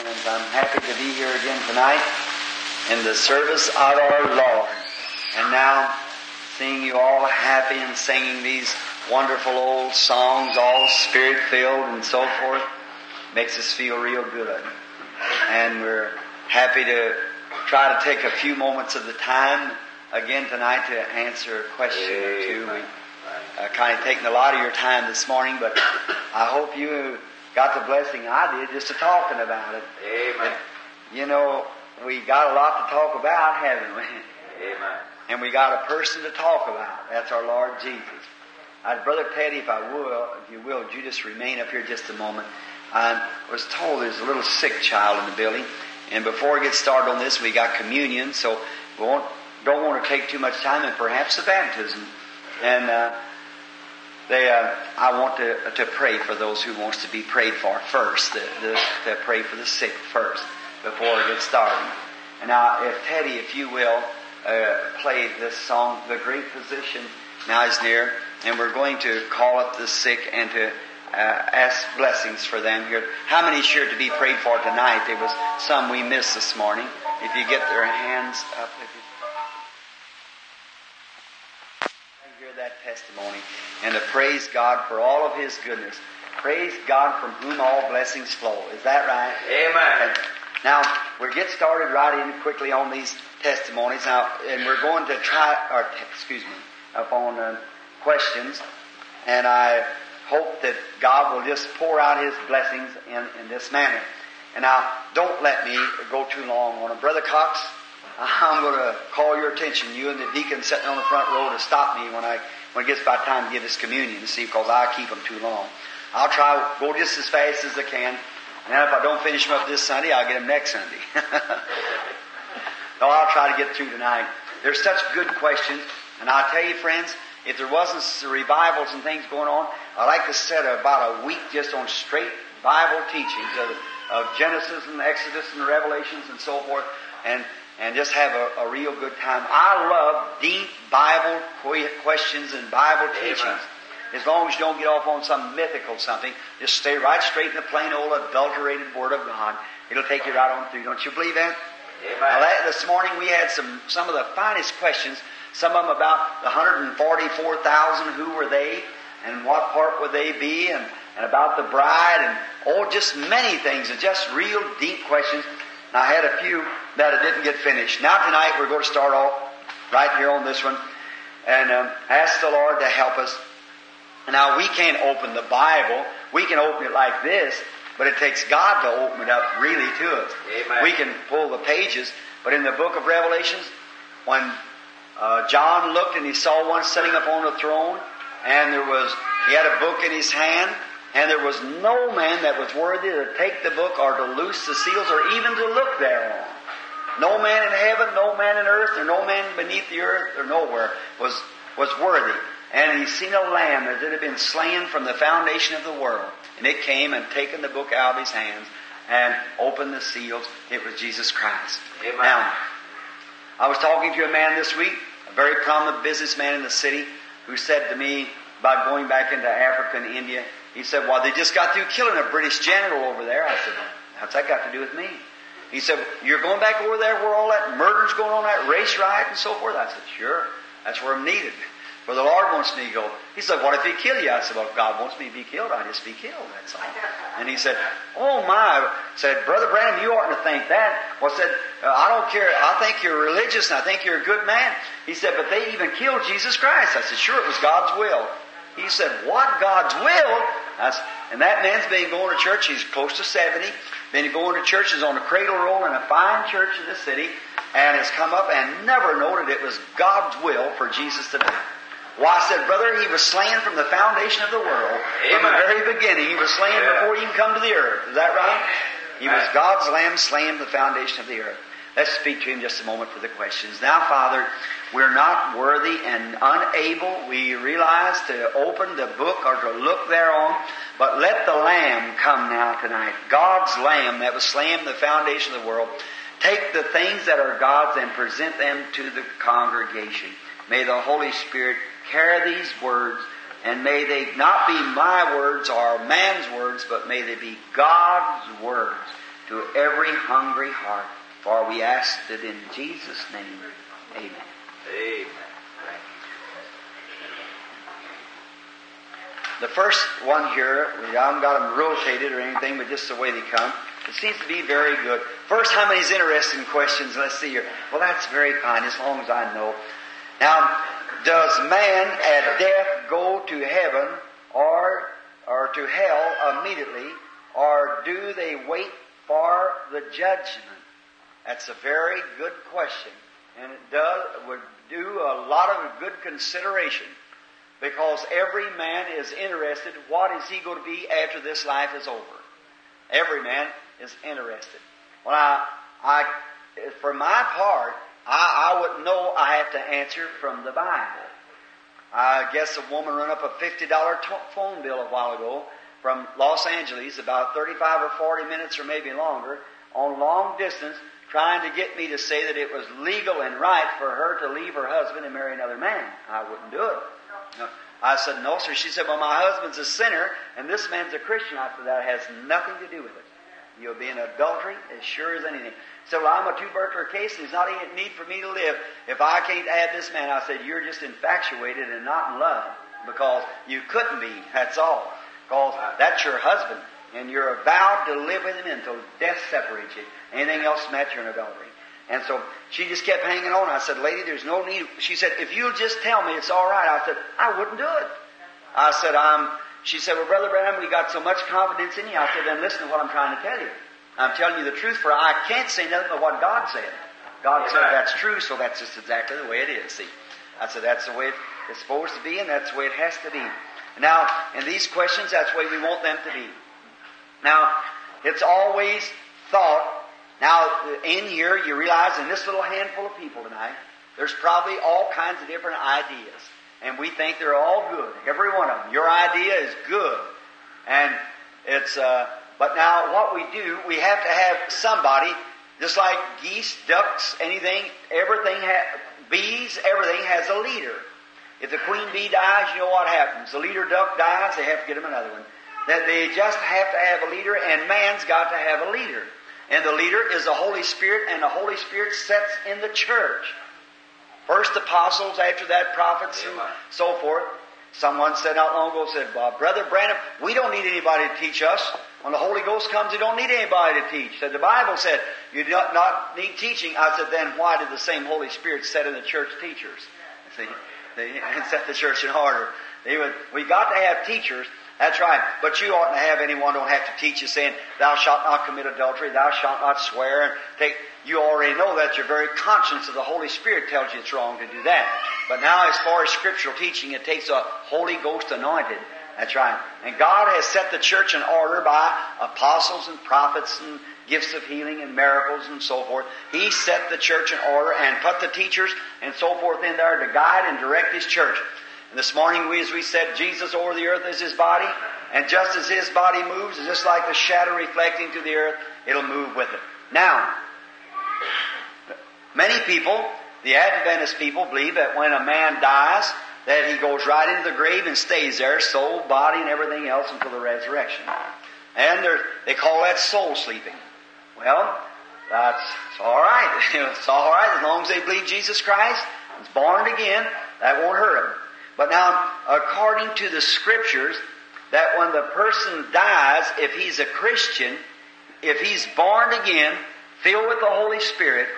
And I'm happy to be here again tonight in the service of our Lord. And now, seeing you all happy and singing these wonderful old songs, all spirit filled and so forth, makes us feel real good. And we're happy to try to take a few moments of the time again tonight to answer a question or two. We uh, kind of taken a lot of your time this morning, but I hope you got the blessing I did just to talking about it. Amen. You know, we got a lot to talk about, haven't we? Amen. And we got a person to talk about. That's our Lord Jesus. Uh, Brother Teddy, if I will, if you will, would you just remain up here just a moment? I was told there's a little sick child in the building, and before we get started on this, we got communion, so we won't, don't want to take too much time, and perhaps the baptism. And uh, they, uh, I want to, to pray for those who wants to be prayed for first, the, the, to pray for the sick first before we get started. And now, if Teddy, if you will, uh, play this song, "The Great Physician," now is near, and we're going to call up the sick and to uh, ask blessings for them here. How many sure to be prayed for tonight? There was some we missed this morning. If you get their hands up, if you hear that testimony and to praise God for all of His goodness. Praise God from whom all blessings flow. Is that right? Amen. Now we'll get started right in quickly on these testimonies now, and we're going to try, or excuse me, upon uh, questions, and I hope that God will just pour out His blessings in, in this manner. And now, don't let me go too long on it. Brother Cox, I'm going to call your attention, you and the deacon sitting on the front row, to stop me when I when it gets about time to give this communion. See, because I keep them too long. I'll try go just as fast as I can, and if I don't finish them up this Sunday, I'll get them next Sunday. no, I'll try to get through tonight. There's such good questions, and I'll tell you, friends, if there wasn't revivals and things going on, I'd like to set about a week just on straight Bible teachings of, of Genesis and Exodus and Revelations and so forth, and and just have a, a real good time. I love deep Bible questions and Bible teachings. As long as you don't get off on some mythical something, just stay right straight in the plain old adulterated Word of God. It'll take you right on through. Don't you believe that? Now, that, this morning we had some some of the finest questions. Some of them about the 144,000. Who were they, and what part would they be, and, and about the bride, and oh, just many things. And just real deep questions. And I had a few that it didn't get finished. Now tonight we're going to start off right here on this one, and um, ask the Lord to help us. Now we can't open the Bible. We can open it like this, but it takes God to open it up really to us. Amen. We can pull the pages, but in the book of Revelations, when uh, John looked and he saw one sitting upon a throne, and there was he had a book in his hand, and there was no man that was worthy to take the book or to loose the seals or even to look thereon. No man in heaven, no man in earth, or no man beneath the earth, or nowhere was was worthy. And he seen a lamb that had been slain from the foundation of the world. And it came and taken the book out of his hands and opened the seals. It was Jesus Christ. Amen. Now, I was talking to a man this week, a very prominent businessman in the city, who said to me about going back into Africa and India. He said, Well, they just got through killing a British general over there. I said, What's that got to do with me? He said, You're going back over there where all that murder's going on, that race riot and so forth? I said, Sure. That's where I'm needed. Where the Lord wants me to go. He said, What if He kill you? I said, Well, if God wants me to be killed, I just be killed. That's all. And he said, Oh my. Said, Brother Branham, you oughtn't to think that. Well, said, uh, I don't care. I think you're religious and I think you're a good man. He said, But they even killed Jesus Christ. I said, Sure, it was God's will. He said, What God's will? I said, and that man's been going to church. He's close to 70. Been going to churches on a cradle roll in a fine church in the city. And has come up and never noted it was God's will for Jesus to die. Well, I said, brother, he was slain from the foundation of the world. From the very beginning. He was slain Yeah. before he even come to the earth. Is that right? He was God's lamb slain from the foundation of the earth. Let's speak to him just a moment for the questions. Now, Father, we're not worthy and unable, we realize, to open the book or to look thereon, but let the Lamb come now tonight. God's Lamb that was slain the foundation of the world. Take the things that are God's and present them to the congregation. May the Holy Spirit carry these words, and may they not be my words or man's words, but may they be God's words to every hungry heart. For we ask it in Jesus' name. Amen. Amen. The first one here, we haven't got them rotated or anything, but just the way they come. It seems to be very good. First, how many's interested in questions? Let's see here. Well, that's very fine, as long as I know. Now, does man at death go to heaven or or to hell immediately, or do they wait for the judgment? That's a very good question, and it does would do a lot of good consideration because every man is interested. What is he going to be after this life is over? Every man is interested. Well, I, I for my part, I, I wouldn't know. I have to answer from the Bible. I guess a woman run up a $50 t- phone bill a while ago from Los Angeles, about 35 or 40 minutes or maybe longer, on long distance, trying to get me to say that it was legal and right for her to leave her husband and marry another man. I wouldn't do it. No. I said, no, sir. She said, well, my husband's a sinner and this man's a Christian. I said, that has nothing to do with it. You'll be in adultery as sure as anything. So well, I'm a two-burglar case, and there's not any need for me to live. If I can't have this man, I said, you're just infatuated and not in love. Because you couldn't be, that's all. Because that's your husband, and you're vowed to live with him until death separates you. Anything else that, you're in adultery. And so she just kept hanging on. I said, lady, there's no need. She said, if you'll just tell me it's all right. I said, I wouldn't do it. I said, I'm, she said, well, Brother Branham, we got so much confidence in you. I said, then listen to what I'm trying to tell you. I'm telling you the truth, for I can't say nothing but what God said. God Amen. said that's true, so that's just exactly the way it is. See, I said that's the way it's supposed to be, and that's the way it has to be. Now, in these questions, that's the way we want them to be. Now, it's always thought. Now, in here, you realize in this little handful of people tonight, there's probably all kinds of different ideas, and we think they're all good. Every one of them. Your idea is good, and it's. Uh, but now, what we do, we have to have somebody, just like geese, ducks, anything, everything, ha- bees, everything has a leader. If the queen bee dies, you know what happens. The leader duck dies, they have to get him another one. That they just have to have a leader, and man's got to have a leader. And the leader is the Holy Spirit, and the Holy Spirit sets in the church. First apostles, after that prophets, and so forth. Someone said not long ago, said, well, Brother Branham, we don't need anybody to teach us. When the Holy Ghost comes, you don't need anybody to teach. Said the Bible said you do not, not need teaching. I said, then why did the same Holy Spirit set in the church teachers? See, they set the church in order. They would, we got to have teachers. That's right. But you oughtn't to have anyone don't have to teach you saying, "Thou shalt not commit adultery. Thou shalt not swear." And take. You already know that. Your very conscience of the Holy Spirit tells you it's wrong to do that. But now, as far as scriptural teaching, it takes a Holy Ghost anointed that's right. And God has set the church in order by apostles and prophets and gifts of healing and miracles and so forth. He set the church in order and put the teachers and so forth in there to guide and direct His church. And this morning, we, as we said, Jesus over the earth is His body. And just as His body moves, just like the shadow reflecting to the earth, it'll move with it. Now, many people, the Adventist people, believe that when a man dies, that he goes right into the grave and stays there, soul, body, and everything else until the resurrection. And they call that soul sleeping. Well, that's it's all right. it's all right as long as they believe Jesus Christ is born again. That won't hurt them. But now, according to the scriptures, that when the person dies, if he's a Christian, if he's born again, filled with the Holy Spirit,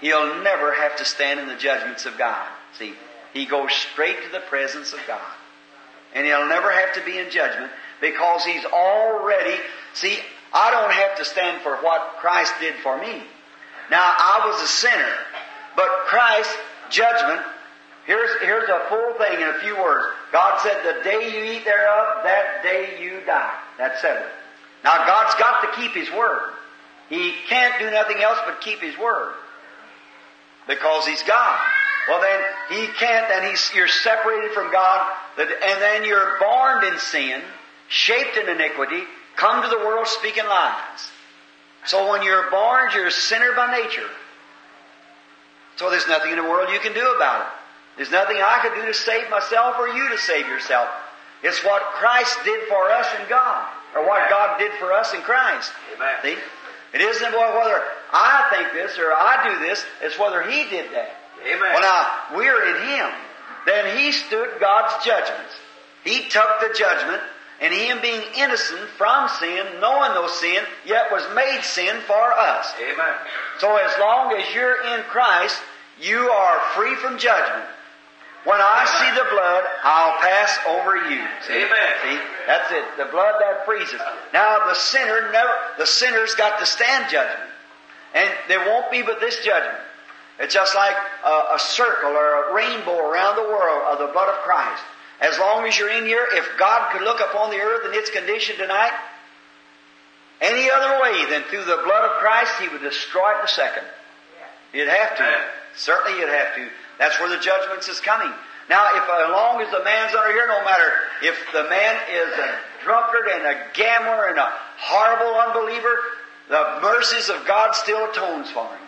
he'll never have to stand in the judgments of God. See, he goes straight to the presence of God. And he'll never have to be in judgment because he's already, see, I don't have to stand for what Christ did for me. Now, I was a sinner, but Christ's judgment, here's, here's a full thing in a few words. God said, the day you eat thereof, that day you die. That's settled. Now, God's got to keep His word. He can't do nothing else but keep His word. Because He's God. Well, then he can't, and he's, you're separated from God, and then you're born in sin, shaped in iniquity, come to the world speaking lies. So when you're born, you're a sinner by nature. So there's nothing in the world you can do about it. There's nothing I could do to save myself or you to save yourself. It's what Christ did for us in God, or what God did for us in Christ. Amen. See? It isn't whether I think this or I do this, it's whether He did that. Amen. Well, now, we're in Him. Then He stood God's judgments. He took the judgment, and Him being innocent from sin, knowing no sin, yet was made sin for us. Amen. So as long as you're in Christ, you are free from judgment. When I see the blood, I'll pass over you. See? Amen. See? That's it. The blood that freezes. Now the sinner never the sinner's got to stand judgment. And there won't be but this judgment. It's just like a, a circle or a rainbow around the world of the blood of Christ. As long as you're in here, if God could look upon the earth in its condition tonight, any other way than through the blood of Christ, He would destroy it in a second. You'd have to. Certainly you'd have to. That's where the judgments is coming. Now, if as long as the man's under here, no matter if the man is a drunkard and a gambler and a horrible unbeliever, the mercies of God still atones for him.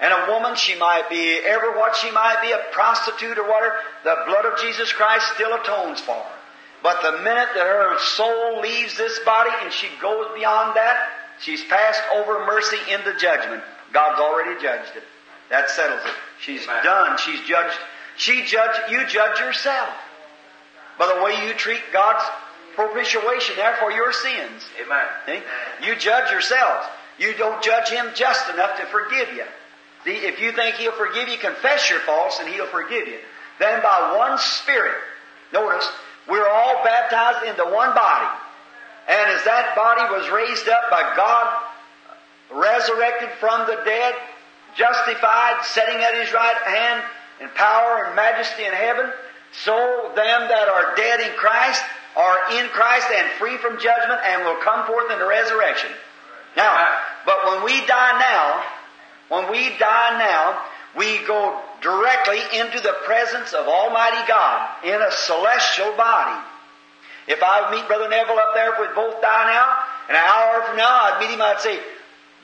And a woman, she might be ever what she might be, a prostitute or whatever, the blood of Jesus Christ still atones for her. But the minute that her soul leaves this body and she goes beyond that, she's passed over mercy into judgment. God's already judged it. That settles it. She's Amen. done. She's judged. She judge. You judge yourself by the way you treat God's propitiation there for your sins. Amen. See? You judge yourselves. You don't judge Him just enough to forgive you. See, if you think He'll forgive you, confess your faults and He'll forgive you. Then by one Spirit, notice, we're all baptized into one body. And as that body was raised up by God, resurrected from the dead, justified, sitting at His right hand in power and majesty in heaven, so them that are dead in Christ are in Christ and free from judgment and will come forth in the resurrection. Now, but when we die now, when we die now, we go directly into the presence of Almighty God in a celestial body. If I would meet Brother Neville up there, if we'd both die now, and an hour from now, I'd meet him, I'd say,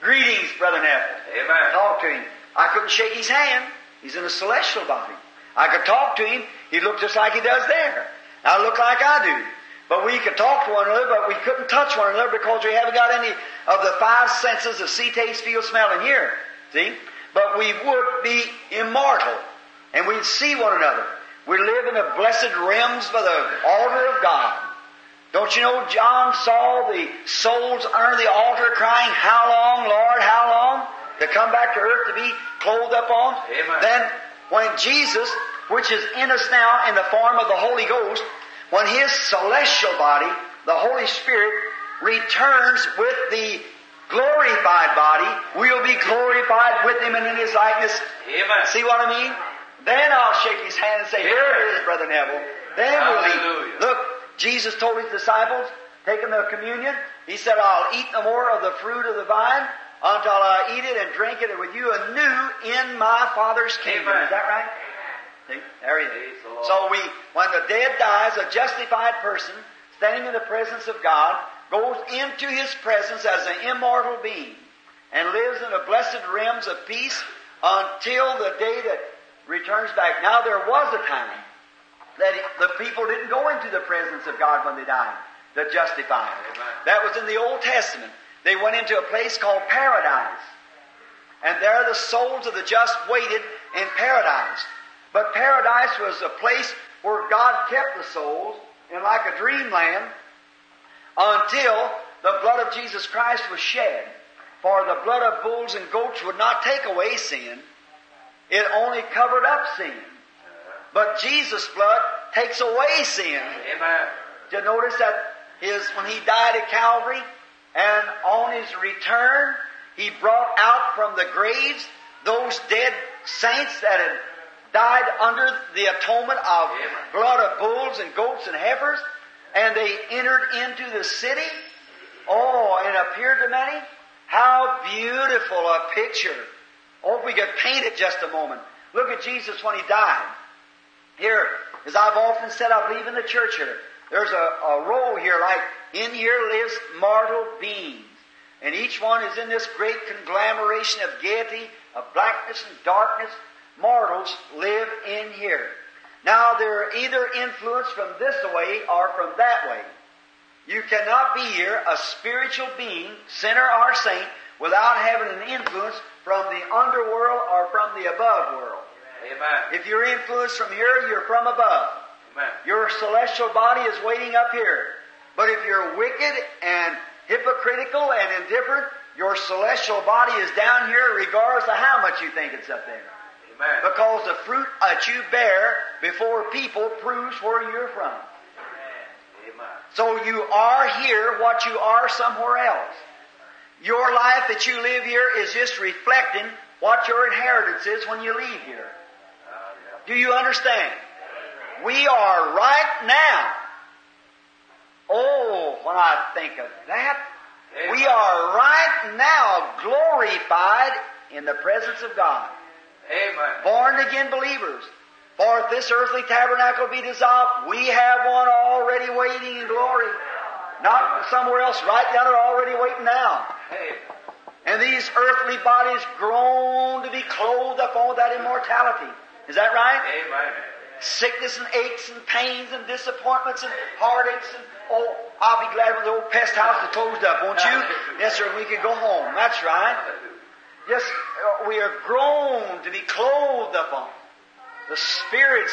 Greetings, Brother Neville. Amen. Talk to him. I couldn't shake his hand. He's in a celestial body. I could talk to him. He looked just like he does there. I look like I do. But we could talk to one another, but we couldn't touch one another because we haven't got any of the five senses of see, taste, feel, smell, and hear. See? But we would be immortal. And we'd see one another. We live in the blessed realms by the altar of God. Don't you know John saw the souls under the altar crying, How long, Lord, how long? To come back to earth to be clothed upon? Amen. Then when Jesus, which is in us now in the form of the Holy Ghost, when His celestial body, the Holy Spirit, returns with the glorified body, we'll be glorified with Him and in His likeness. Amen. See what I mean? Then I'll shake His hand and say, Here it is, Brother Neville. Then we'll eat. Look, Jesus told His disciples, taking the communion, He said, I'll eat no more of the fruit of the vine until I eat it and drink it with you anew in my Father's kingdom. Amen. Is that right? See, there he is. So we, when the dead dies, a justified person, standing in the presence of God, goes into His presence as an immortal being and lives in the blessed realms of peace until the day that returns back. Now there was a time that the people didn't go into the presence of God when they died, the justified. Amen. That was in the Old Testament. They went into a place called paradise. And there the souls of the just waited in paradise. But paradise was a place where God kept the souls in like a dreamland until the blood of Jesus Christ was shed. For the blood of bulls and goats would not take away sin. It only covered up sin. But Jesus' blood takes away sin. Amen. Did you notice that his, when he died at Calvary and on his return, he brought out from the graves those dead saints that had died under the atonement of blood of bulls and goats and heifers, and they entered into the city. Oh, and appeared to many. How beautiful a picture. Oh, if we could paint it just a moment. Look at Jesus when he died. Here, as I've often said, I believe in the church here. There's a, a row here, like in here lives mortal beings. And each one is in this great conglomeration of gaiety, of blackness and darkness. Mortals live in here. Now they're either influenced from this way or from that way. You cannot be here a spiritual being, sinner or saint, without having an influence from the underworld or from the above world. Amen. If you're influenced from here, you're from above. Amen. Your celestial body is waiting up here. But if you're wicked and hypocritical and indifferent, your celestial body is down here regardless of how much you think it's up there. Amen. Because the fruit that you bear before people proves where you're from. Amen. So you are here what you are somewhere else. Your life that you live here is just reflecting what your inheritance is when you leave here. Uh, Do you understand? We are right now. Oh, when I think of that, we are right now glorified in the presence of God. Amen. Born again believers. For if this earthly tabernacle be dissolved, we have one already waiting in glory. Not somewhere else, right down there already waiting now. Amen. And these earthly bodies groan to be clothed up upon that immortality. Is that right? Amen. Sickness and aches and pains and disappointments and heartaches and oh, I'll be glad when the old pest house is closed up, won't you? Yes, sir. We can go home. That's right. Yes, uh, we are groan to be clothed upon. The Spirit's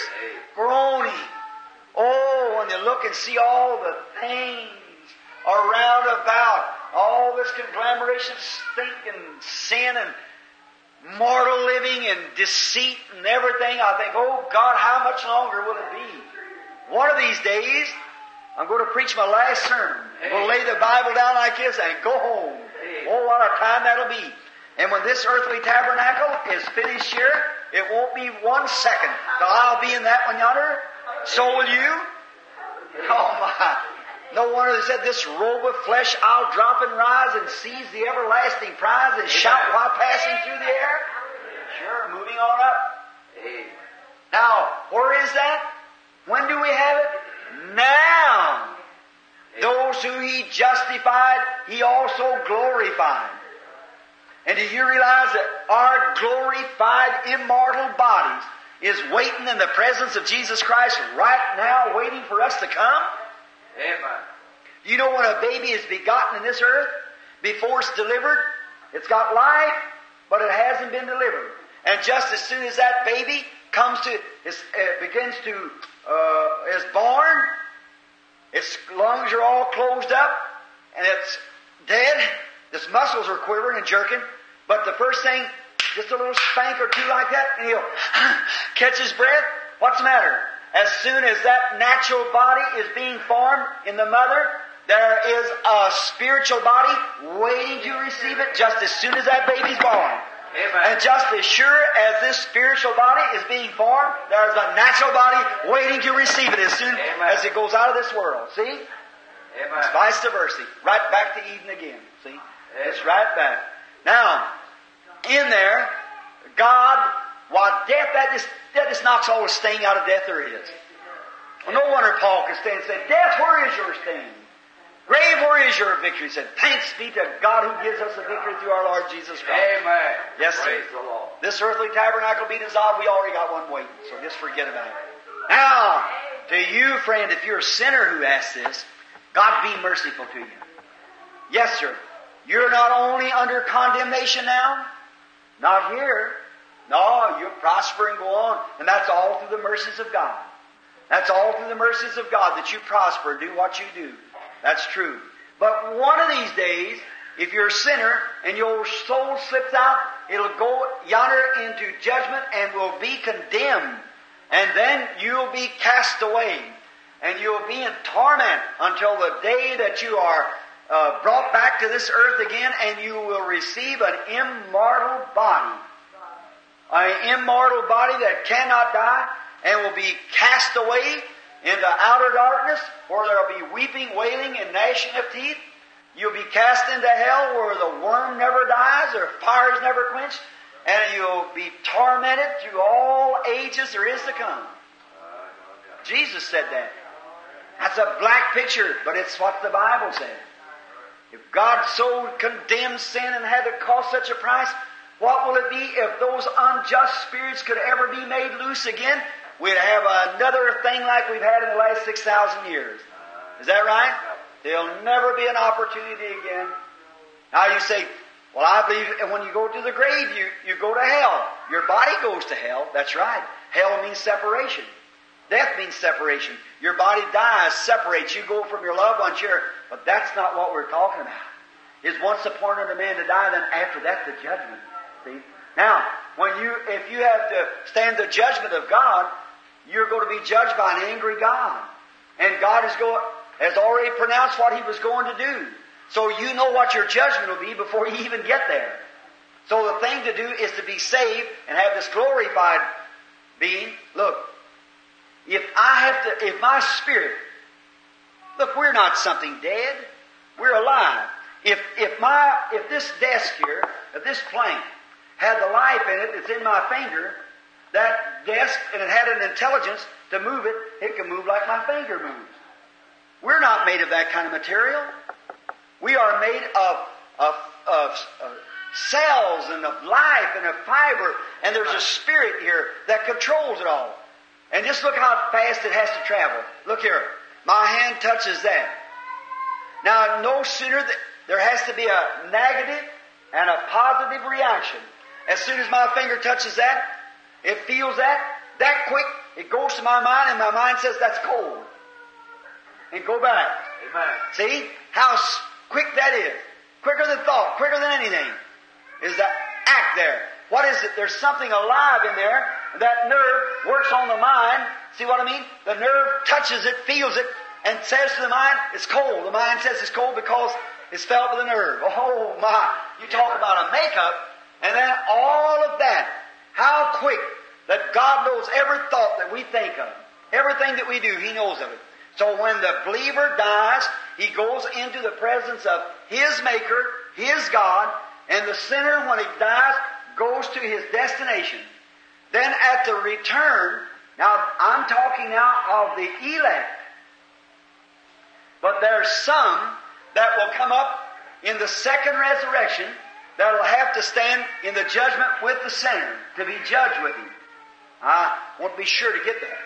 groaning. Oh, when you look and see all the things around about, all this conglomeration, stink and sin and mortal living and deceit and everything, I think, oh God, how much longer will it be? One of these days, I'm going to preach my last sermon. We'll lay the Bible down like this and go home. Oh, what a time that'll be. And when this earthly tabernacle is finished here, it won't be one second till I'll be in that one yonder. So will you. Oh my. No wonder they said, This robe of flesh I'll drop and rise and seize the everlasting prize and shout while passing through the air. Sure, moving on up. Now, where is that? When do we have it? Now. Those who he justified, he also glorified. And do you realize that our glorified immortal bodies is waiting in the presence of Jesus Christ right now, waiting for us to come? Amen. You know when a baby is begotten in this earth, before it's delivered, it's got life, but it hasn't been delivered. And just as soon as that baby comes to, is, uh, begins to, uh, is born, its lungs are all closed up, and it's dead. Its muscles are quivering and jerking. But the first thing, just a little spank or two like that, and he'll catch his breath. What's the matter? As soon as that natural body is being formed in the mother, there is a spiritual body waiting to receive it just as soon as that baby's born. Amen. And just as sure as this spiritual body is being formed, there's a natural body waiting to receive it as soon Amen. as it goes out of this world. See? Amen. It's vice versa. Right back to Eden again. See? It's right back. Now, in there, God, while death, that just, that just knocks all the sting out of death there is. Well, no wonder Paul could stand and say, Death, where is your sting? Grave, where is your victory? He said, Thanks be to God who gives us the victory through our Lord Jesus Christ. Amen. Yes, sir. Praise the Lord. This earthly tabernacle be dissolved, we already got one waiting, so just forget about it. Now, to you, friend, if you're a sinner who asks this, God be merciful to you. Yes, sir. You're not only under condemnation now, not here. No, you prosper and go on. And that's all through the mercies of God. That's all through the mercies of God that you prosper and do what you do. That's true. But one of these days, if you're a sinner and your soul slips out, it'll go yonder into judgment and will be condemned. And then you'll be cast away. And you'll be in torment until the day that you are uh, brought back to this earth again and you will receive an immortal body. An immortal body that cannot die and will be cast away into outer darkness where there will be weeping, wailing, and gnashing of teeth. You'll be cast into hell where the worm never dies or fire is never quenched, and you'll be tormented through all ages there is to come. Jesus said that. That's a black picture, but it's what the Bible said. If God so condemned sin and had to cost such a price, what will it be if those unjust spirits could ever be made loose again? We'd have another thing like we've had in the last 6,000 years. Is that right? There'll never be an opportunity again. Now you say, well, I believe when you go to the grave, you, you go to hell. Your body goes to hell. That's right. Hell means separation. Death means separation. Your body dies, separates. You go from your loved ones here. But that's not what we're talking about. Is once appointed a man to die, then after that the judgment. See? Now, when you, if you have to stand the judgment of God, you're going to be judged by an angry God. And God is has already pronounced what He was going to do. So you know what your judgment will be before you even get there. So the thing to do is to be saved and have this glorified being. Look, if I have to, if my spirit, look, we're not something dead. We're alive. If, if my, if this desk here, if this plane had the life in it that's in my finger, that desk, and it had an intelligence to move it, it can move like my finger moves. We're not made of that kind of material. We are made of, of, of, of cells and of life and of fiber, and there's a spirit here that controls it all. And just look how fast it has to travel. Look here. My hand touches that. Now, no sooner that there has to be a negative and a positive reaction. As soon as my finger touches that, it feels that, that quick, it goes to my mind, and my mind says that's cold. And go back. Amen. See how quick that is. Quicker than thought, quicker than anything. Is that act there. What is it? There's something alive in there. That nerve works on the mind. See what I mean? The nerve touches it, feels it, and says to the mind, it's cold. The mind says it's cold because it's felt with the nerve. Oh my. You talk about a makeup, and then all of that. How quick that God knows every thought that we think of. Everything that we do, He knows of it. So when the believer dies, he goes into the presence of his Maker, his God, and the sinner, when he dies, goes to his destination. Then at the return, now I'm talking now of the elect. But there's some that will come up in the second resurrection that will have to stand in the judgment with the sinner to be judged with him. I won't be sure to get there.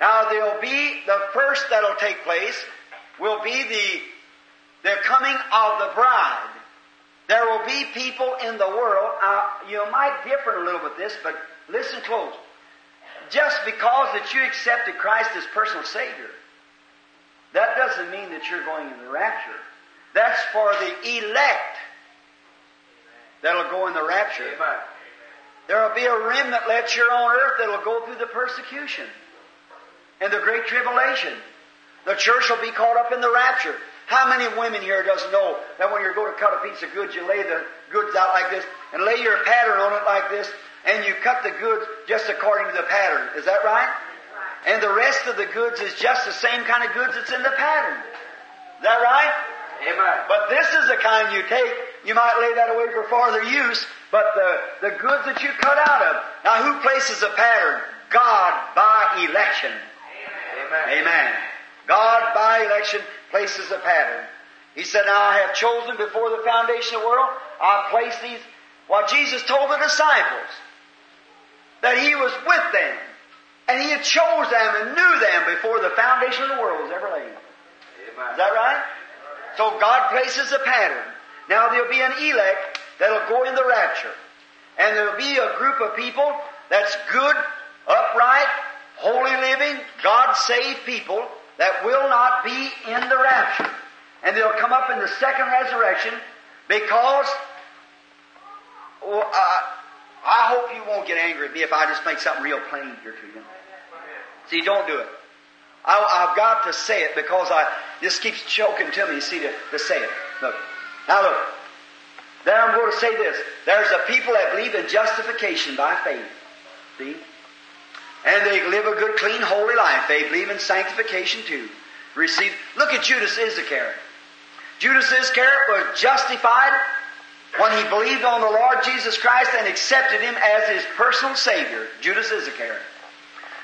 Now there'll be the first that'll take place will be the the coming of the bride. There will be people in the world. Uh, you might differ a little with this, but listen close. Just because that you accepted Christ as personal Savior, that doesn't mean that you're going in the rapture. That's for the elect that'll go in the rapture. Amen. There will be a remnant left here on earth that'll go through the persecution and the great tribulation. The church will be caught up in the rapture. How many women here doesn't know that when you're going to cut a piece of goods, you lay the goods out like this and lay your pattern on it like this, and you cut the goods just according to the pattern. Is that right? And the rest of the goods is just the same kind of goods that's in the pattern. Is that right? Amen. But this is the kind you take. You might lay that away for farther use, but the, the goods that you cut out of. Now, who places a pattern? God by election. Amen. Amen. God by election places a pattern. He said, Now I have chosen before the foundation of the world, I place these. What Jesus told the disciples, that He was with them, and He had chose them and knew them before the foundation of the world was ever laid. Is that right? So God places a pattern. Now there'll be an elect that'll go in the rapture. And there'll be a group of people that's good, upright, holy living, God saved people that will not be in the rapture. And they'll come up in the second resurrection because well, uh, I hope you won't get angry at me if I just make something real plain here to you. See, don't do it. I, I've got to say it because I this keeps choking to me. You see to, to say it. Look, now look. Then I'm going to say this. There's a people that believe in justification by faith. See, and they live a good, clean, holy life. They believe in sanctification too. Receive. Look at Judas Iscariot. Judas Iscariot was justified when he believed on the Lord Jesus Christ and accepted Him as his personal Savior. Judas Iscariot.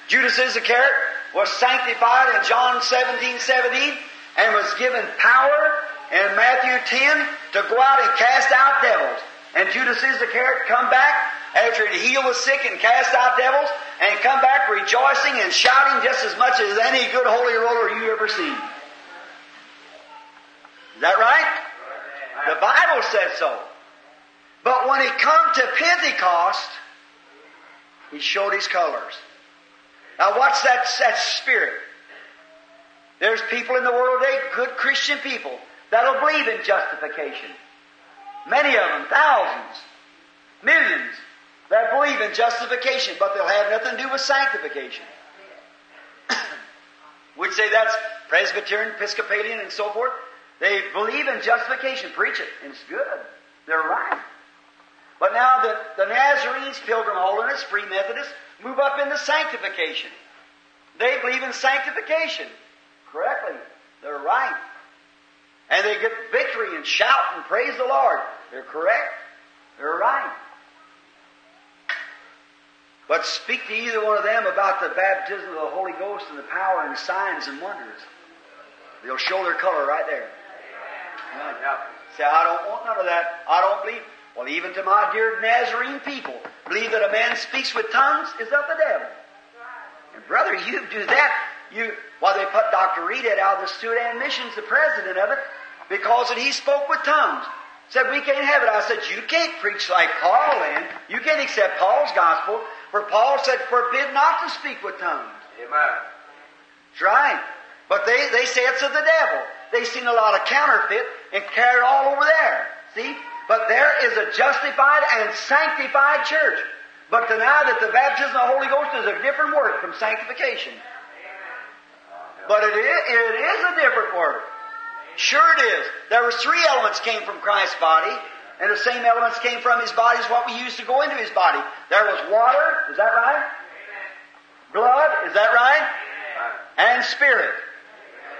Judas Iscariot was sanctified in John 17, 17 and was given power in Matthew 10 to go out and cast out devils. And Judas Iscariot come back after he healed the sick and cast out devils and come back rejoicing and shouting just as much as any good holy roller you ever seen. Is that right? The Bible says so. But when he come to Pentecost, he showed his colors. Now what's that, that spirit? There's people in the world today, good Christian people, that'll believe in justification. Many of them, thousands, millions, that believe in justification, but they'll have nothing to do with sanctification. We'd say that's Presbyterian, Episcopalian, and so forth. They believe in justification, preach it, and it's good. They're right. But now the, the Nazarenes, Pilgrim Holiness, Free Methodists, move up into sanctification. They believe in sanctification correctly. They're right. And they get victory and shout and praise the Lord. They're correct. They're right. But speak to either one of them about the baptism of the Holy Ghost and the power and signs and wonders. They'll show their color right there. Say, I don't want none of that. I don't believe. Well, even to my dear Nazarene people, believe that a man speaks with tongues is of the devil. And brother, you do that. You, well, they put Dr. Reed out of the Sudan Missions, the president of it, because he spoke with tongues. Said, we can't have it. I said, you can't preach like Paul then. You can't accept Paul's gospel. For Paul said, forbid not to speak with tongues. Amen. That's right. But they, they say it's of the devil. They've seen a lot of counterfeit and carried all over there. See? But there is a justified and sanctified church. But deny that the baptism of the Holy Ghost is a different work from sanctification. But it is, it is a different work. Sure it is. There was three elements came from Christ's body, and the same elements came from His body as what we used to go into His body. There was water, is that right? Blood, is that right? And spirit.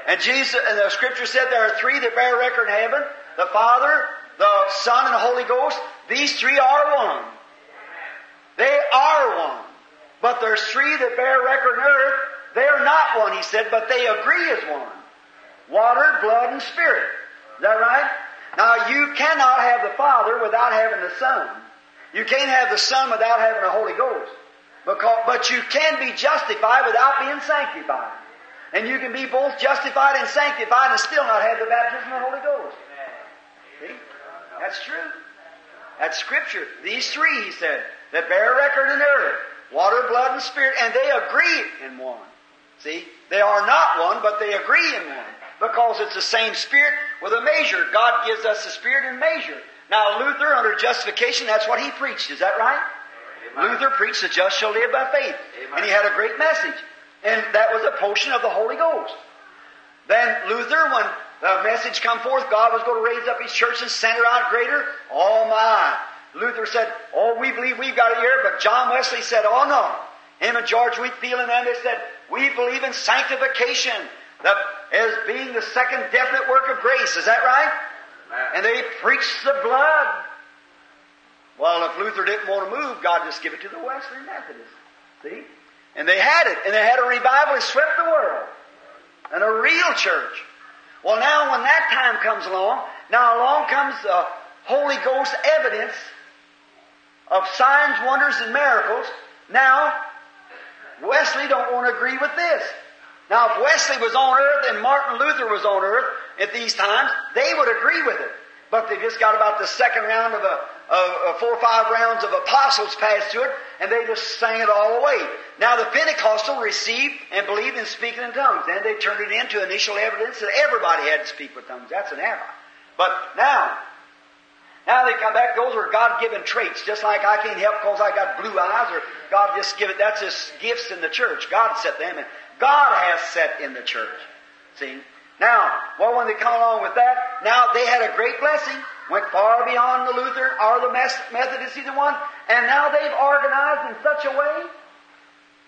And Jesus, and the scripture said there are three that bear record in heaven. The Father, the Son, and the Holy Ghost. These three are one. They are one. But there's three that bear record in earth. They're not one, he said, but they agree as one. Water, blood, and spirit. Is that right? Now you cannot have the Father without having the Son. You can't have the Son without having the Holy Ghost. Because, but you can be justified without being sanctified. And you can be both justified and sanctified and still not have the baptism of the Holy Ghost. See? That's true. That's Scripture. These three, he said, that bear record in earth water, blood, and spirit, and they agree in one. See? They are not one, but they agree in one. Because it's the same Spirit with a measure. God gives us the Spirit in measure. Now, Luther, under justification, that's what he preached. Is that right? Amen. Luther preached the just shall live by faith. Amen. And he had a great message. And that was a portion of the Holy Ghost. Then Luther, when the message come forth, God was going to raise up his church and send her out greater. Oh my. Luther said, Oh, we believe we've got it here, but John Wesley said, Oh no. Him and George Whitefield and them, they said, We believe in sanctification that as being the second definite work of grace. Is that right? Amen. And they preached the blood. Well, if Luther didn't want to move, God just give it to the Wesleyan Methodists. See? And they had it. And they had a revival that swept the world. And a real church. Well, now when that time comes along, now along comes the Holy Ghost evidence of signs, wonders, and miracles. Now, Wesley don't want to agree with this. Now, if Wesley was on earth and Martin Luther was on earth at these times, they would agree with it. But they just got about the second round of a, four or five rounds of apostles passed to it, and they just sang it all away. Now the Pentecostal received and believed in speaking in tongues. Then they turned it into initial evidence that everybody had to speak with tongues. That's an error. But now, now they come back, those are God-given traits, just like I can't help because I got blue eyes, or God just give it, that's just gifts in the church. God set them in. God has set in the church. See? Now, well, when they come along with that, now they had a great blessing, went far beyond the Luther or the Methodist, either one, and now they've organized in such a way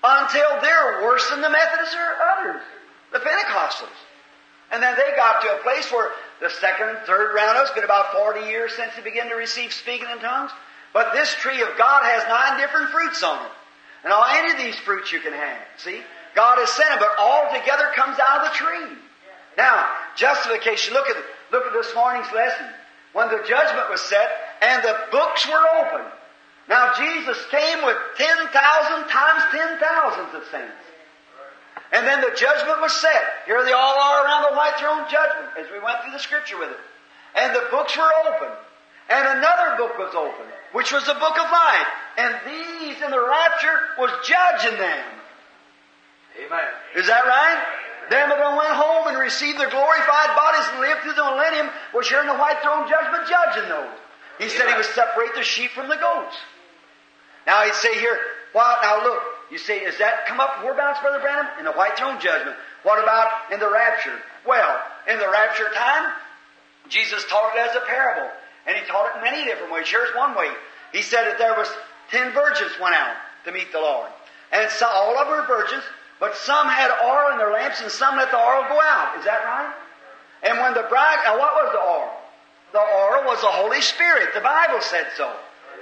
until they're worse than the Methodists or others, the Pentecostals. And then they got to a place where the second and third round it's been about 40 years since they began to receive speaking in tongues. But this tree of God has nine different fruits on it. And all any of these fruits you can have. See? God has sent them, but all together comes out of the tree. Now, justification, look at look at this morning's lesson. When the judgment was set and the books were opened. Now Jesus came with ten thousand times ten thousands of saints. And then the judgment was set. Here they all are around the white throne judgment as we went through the scripture with it. And the books were open. And another book was open, which was the book of life. And these in the rapture was judging them. Amen. Is that right? Them that went home and received their glorified bodies and lived through the millennium was here in the white throne judgment judging those. He said he would separate the sheep from the goats. Now he'd say here, well, now look, you say, is that come up whereabouts, Brother Branham? In the white throne judgment. What about in the rapture? Well, in the rapture time, Jesus taught it as a parable. And he taught it in many different ways. Here's one way. He said that there was ten virgins went out to meet the Lord. And so, all of them were virgins, but some had oil in their lamps and some let the oil go out. Is that right? And when the bride, now what was the oil? The oil was the Holy Spirit. The Bible said so.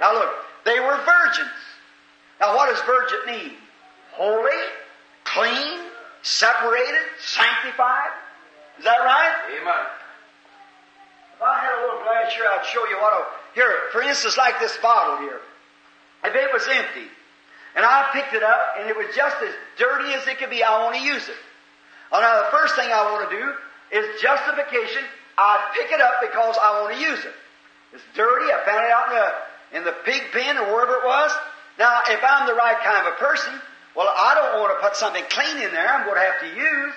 Now look, they were virgins. Now what does virgin mean? Holy, clean, separated, sanctified. Is that right? Amen. If I had a little glass here, I'd show you what a, here, for instance, like this bottle here. If it was empty, and I picked it up, and it was just as dirty as it could be, I want to use it. Well, now the first thing I want to do is justification. I pick it up because I want to use it. It's dirty. I found it out in the, in the pig pen or wherever it was. Now, if I'm the right kind of a person, well, I don't want to put something clean in there. I'm going to have to use.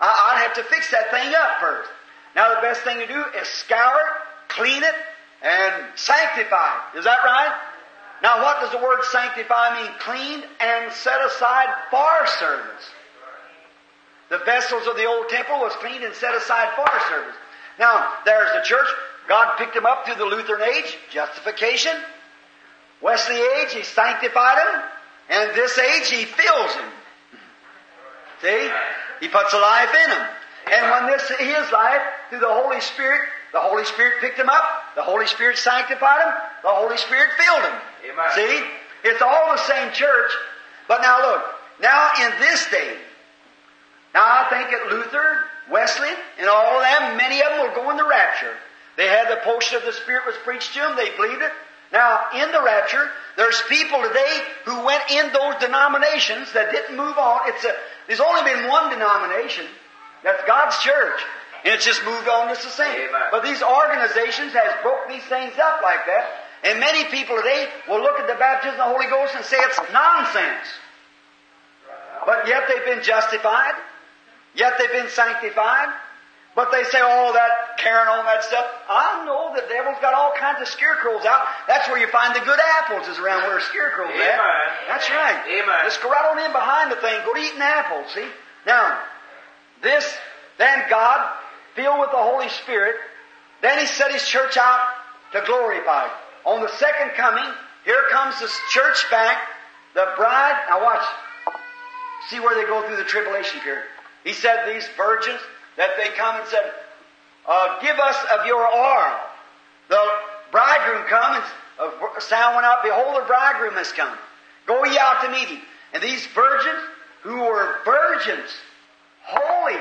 I, I'd have to fix that thing up first. Now, the best thing to do is scour it, clean it, and sanctify it. Is that right? Now, what does the word sanctify mean? Cleaned and set aside for service. The vessels of the old temple was cleaned and set aside for service. Now, there's the church. God picked them up through the Lutheran age, justification. Wesley age, He sanctified them. And this age, He fills them. See? He puts a life in them. And when this His life, through the Holy Spirit, the Holy Spirit picked them up, the Holy Spirit sanctified them, the Holy Spirit filled them. Amen. See? It's all the same church. But now look, now in this day, now I think at Luther, Wesley, and all of them, many of them will go in the rapture. They had the portion of the Spirit was preached to them, they believed it. Now, in the rapture, there's people today who went in those denominations that didn't move on. It's a, there's only been one denomination. That's God's church. And it's just moved on just the same. Amen. But these organizations has broke these things up like that. And many people today will look at the baptism of the Holy Ghost and say it's nonsense. But yet they've been justified. Yet they've been sanctified. But they say, oh, that carrying all that stuff. I know the devil's got all kinds of scarecrows out. That's where you find the good apples is around where scarecrow's at. That's right. Amen. Just go right on in behind the thing. Go to eating apples, see? Now, this, then God, filled with the Holy Spirit, then He set His church out to glorify. On the second coming, here comes this church back, the bride. Now watch. See where they go through the tribulation period. He said these virgins that they come and said, uh, "Give us of your oil." The bridegroom come and a sound went out. Behold, the bridegroom has come. Go ye out to meet him. And these virgins, who were virgins, holy,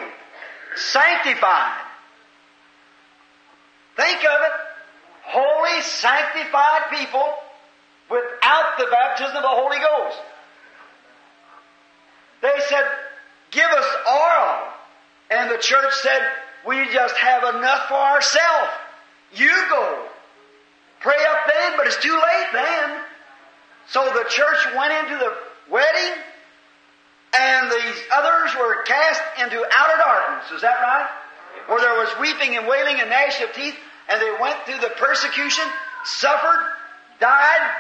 sanctified. Think of it. Holy, sanctified people without the baptism of the Holy Ghost. They said, Give us oil. And the church said, We just have enough for ourselves. You go. Pray up then, but it's too late then. So the church went into the wedding, and these others were cast into outer darkness. Is that right? Where there was weeping and wailing and gnashing of teeth, and they went through the persecution, suffered, died.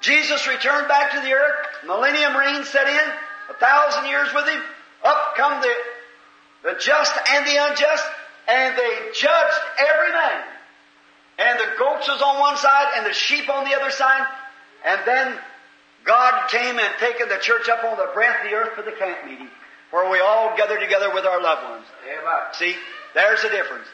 Jesus returned back to the earth. Millennium reign set in. A thousand years with him. Up come the, the just and the unjust, and they judged every man. And the goats was on one side and the sheep on the other side. And then God came and taken the church up on the breadth of the earth for the camp meeting, where we all gather together with our loved ones. Amen. See, there's the difference.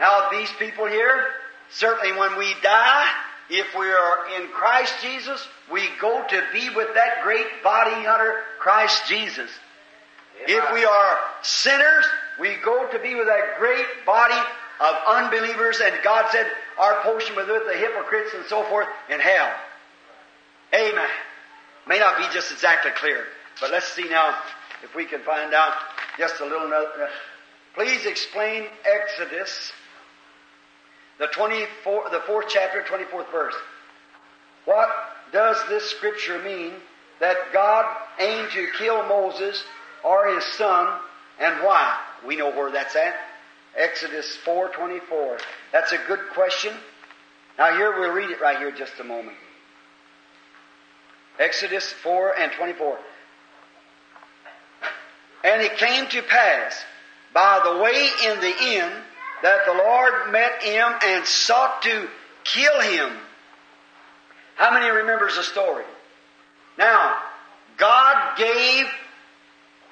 Now, these people here, certainly when we die, if we are in Christ Jesus, we go to be with that great body under Christ Jesus. If we are sinners, we go to be with that great body of unbelievers, and God said our portion with the hypocrites and so forth in hell. Amen. May not be just exactly clear, but let's see now if we can find out just a little. Another. Please explain Exodus the 24, the fourth chapter, 24th verse. What does this scripture mean that God aimed to kill Moses or his son, and why? We know where that's at. Exodus 4:24. That's a good question. Now here we'll read it right here just a moment. Exodus 4 and 24. And it came to pass by the way in the inn that the Lord met him and sought to kill him. How many remembers the story? Now, God gave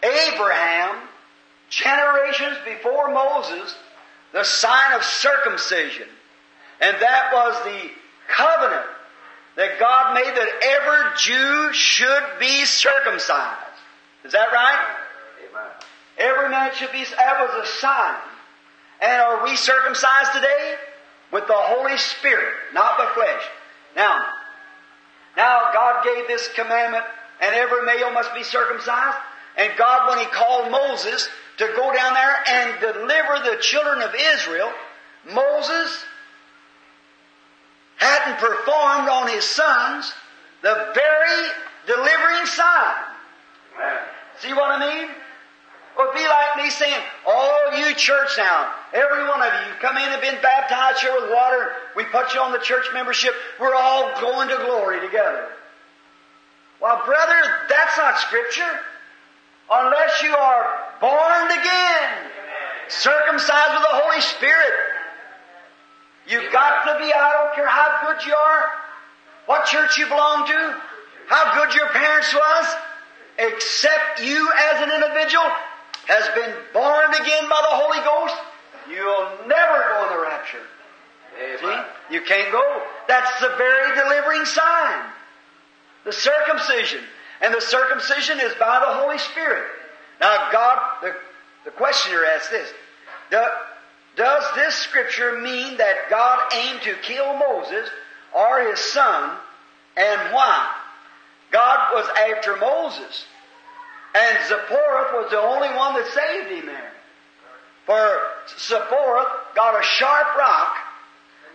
Abraham, generations before Moses, the sign of circumcision. And that was the covenant that God made that every Jew should be circumcised. Is that right? Amen. Every man should be, that was a sign. And are we circumcised today? With the Holy Spirit, not the flesh. Now, now God gave this commandment, and every male must be circumcised. And God, when He called Moses to go down there and deliver the children of Israel, Moses hadn't performed on his sons the very delivering sign. See what I mean? It would be like me saying, all you church now, every one of you, you come in and been baptized here with water, we put you on the church membership, we're all going to glory together. Well, brother, that's not scripture. Unless you are born again, circumcised with the Holy Spirit. You've got to be, I don't care how good you are, what church you belong to, how good your parents was, except you as an individual has been born again by the Holy Ghost, you'll never go in the rapture. Amen. See? You can't go. That's the very delivering sign. The circumcision. And the circumcision is by the Holy Spirit. Now, God, the, the questioner asks this. Do- does this scripture mean that God aimed to kill Moses or his son, and why? God was after Moses. And Zipporah was the only one that saved him there. For Zipporah got a sharp rock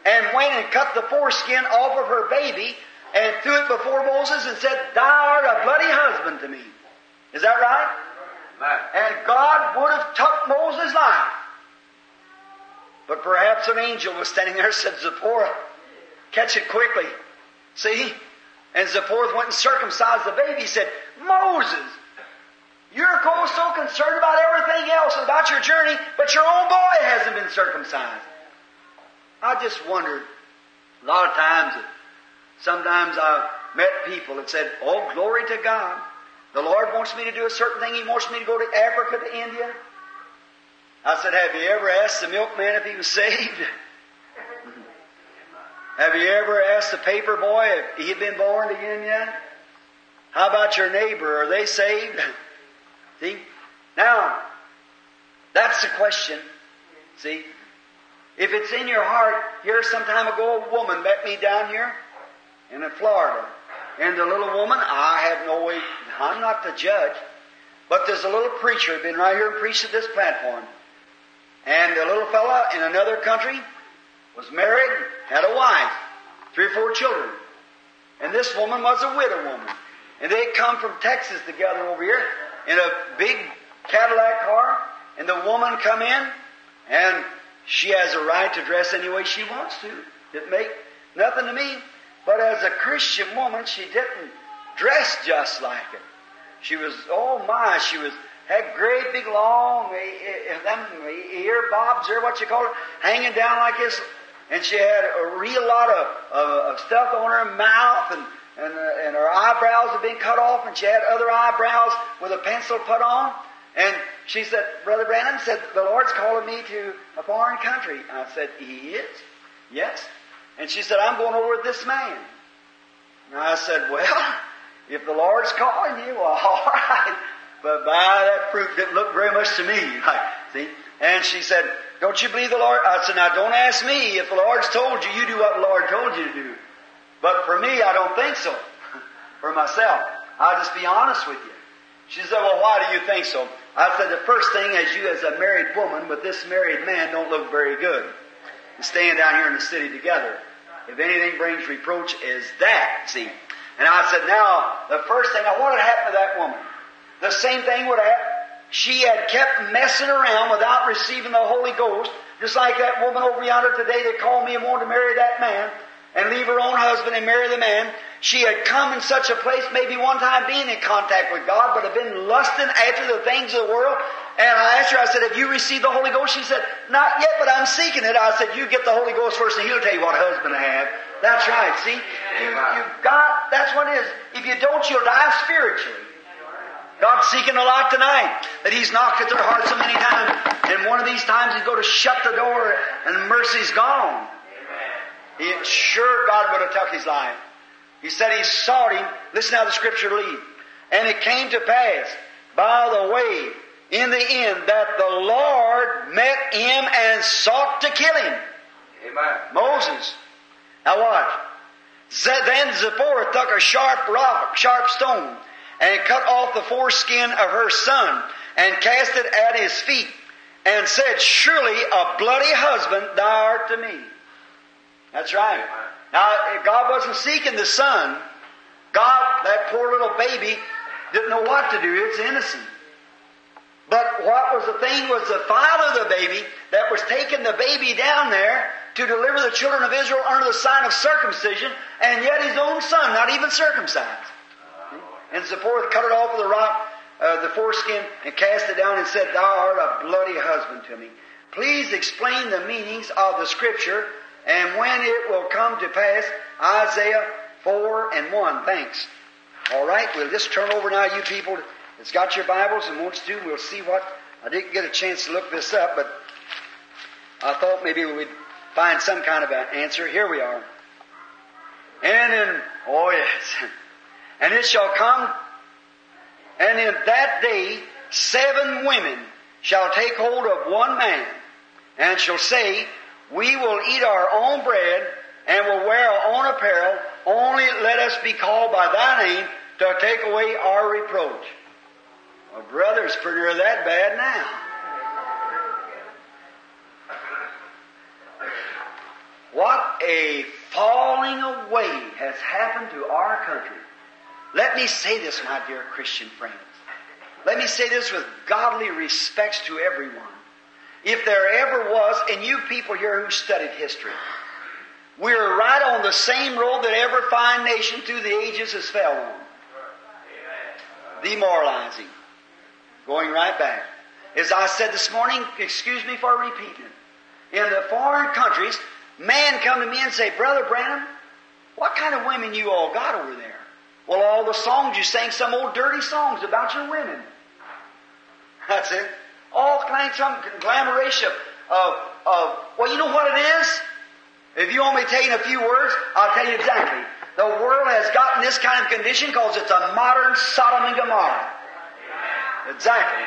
and went and cut the foreskin off of her baby and threw it before Moses and said, Thou art a bloody husband to me. Is that right? Amen. And God would have took Moses' life. But perhaps an angel was standing there and said, Zipporah, catch it quickly. See? And Zipporah went and circumcised the baby. He said, Moses, you're so concerned about everything else and about your journey, but your own boy hasn't been circumcised. I just wondered, a lot of times, sometimes I've met people that said, Oh, glory to God. The Lord wants me to do a certain thing. He wants me to go to Africa, to India. I said, Have you ever asked the milkman if he was saved? Have you ever asked the paper boy if he had been born again yet? How about your neighbor? Are they saved? See? Now, that's the question. See? If it's in your heart, here some time ago, a woman met me down here in Florida. And the little woman, I have no way, I'm not the judge, but there's a little preacher been right here and preached at this platform. And a little fella in another country was married, had a wife, three or four children. And this woman was a widow woman. And they had come from Texas together over here in a big Cadillac car. And the woman come in, and she has a right to dress any way she wants to. It make nothing to me. But as a Christian woman, she didn't dress just like it. She was, oh my, she was had great big long eh, eh, them ear bobs or what you call it, hanging down like this, and she had a real lot of, of, of stuff on her mouth, and and, uh, and her eyebrows had been cut off, and she had other eyebrows with a pencil put on. And she said, Brother Branham said, the Lord's calling me to a foreign country. I said, He is? Yes. And she said, I'm going over with this man. And I said, Well, if the Lord's calling you, well, all right. But by that fruit didn't look very much to me. Like, see? And she said, Don't you believe the Lord? I said, Now don't ask me. If the Lord's told you, you do what the Lord told you to do. But for me, I don't think so. for myself. I'll just be honest with you. She said, Well, why do you think so? I said, The first thing, as you as a married woman with this married man don't look very good. staying down here in the city together. If anything brings reproach, is that, see. And I said, now, the first thing, I wanted to happen to that woman. The same thing would have She had kept messing around without receiving the Holy Ghost, just like that woman over yonder today that called me and wanted to marry that man and leave her own husband and marry the man. She had come in such a place, maybe one time being in contact with God, but had been lusting after the things of the world. And I asked her, I said, have you received the Holy Ghost? She said, not yet, but I'm seeking it. I said, you get the Holy Ghost first and He'll tell you what husband to have. That's right, see? You, you've got, that's what it is. If you don't, you'll die spiritually. God's seeking a lot tonight. That He's knocked at their hearts so many times. And one of these times He's going to shut the door and mercy's gone. He, sure God would have took his life. He said he sought him. Listen how the scripture leads. And it came to pass by the way in the end that the Lord met him and sought to kill him. Amen. Moses. Now watch. Then Zipporah took a sharp rock, sharp stone, and cut off the foreskin of her son, and cast it at his feet, and said, Surely a bloody husband thou art to me. That's right. Now, God wasn't seeking the son. God, that poor little baby, didn't know what to do. It's innocent. But what was the thing was the father of the baby that was taking the baby down there to deliver the children of Israel under the sign of circumcision, and yet his own son, not even circumcised. And Zipporah cut it off with a rock, uh, the foreskin, and cast it down and said, Thou art a bloody husband to me. Please explain the meanings of the scripture and when it will come to pass, Isaiah 4 and 1. Thanks. All right, we'll just turn over now, you people that's got your Bibles and wants to. We'll see what. I didn't get a chance to look this up, but I thought maybe we'd find some kind of an answer. Here we are. And in, oh yes. And it shall come, and in that day, seven women shall take hold of one man, and shall say, we will eat our own bread and will wear our own apparel. Only let us be called by thy name to take away our reproach. Well, brother, it's pretty near that bad now. What a falling away has happened to our country. Let me say this, my dear Christian friends. Let me say this with godly respects to everyone. If there ever was, and you people here who studied history, we're right on the same road that every fine nation through the ages has fell on. Demoralizing. Going right back. As I said this morning, excuse me for repeating it. In the foreign countries, man come to me and say, Brother Branham, what kind of women you all got over there? Well, all the songs you sang, some old dirty songs about your women. That's it. All kinds of conglomeration of, of, well, you know what it is? If you want me to tell you in a few words, I'll tell you exactly. The world has gotten this kind of condition because it's a modern Sodom and Gomorrah. Exactly.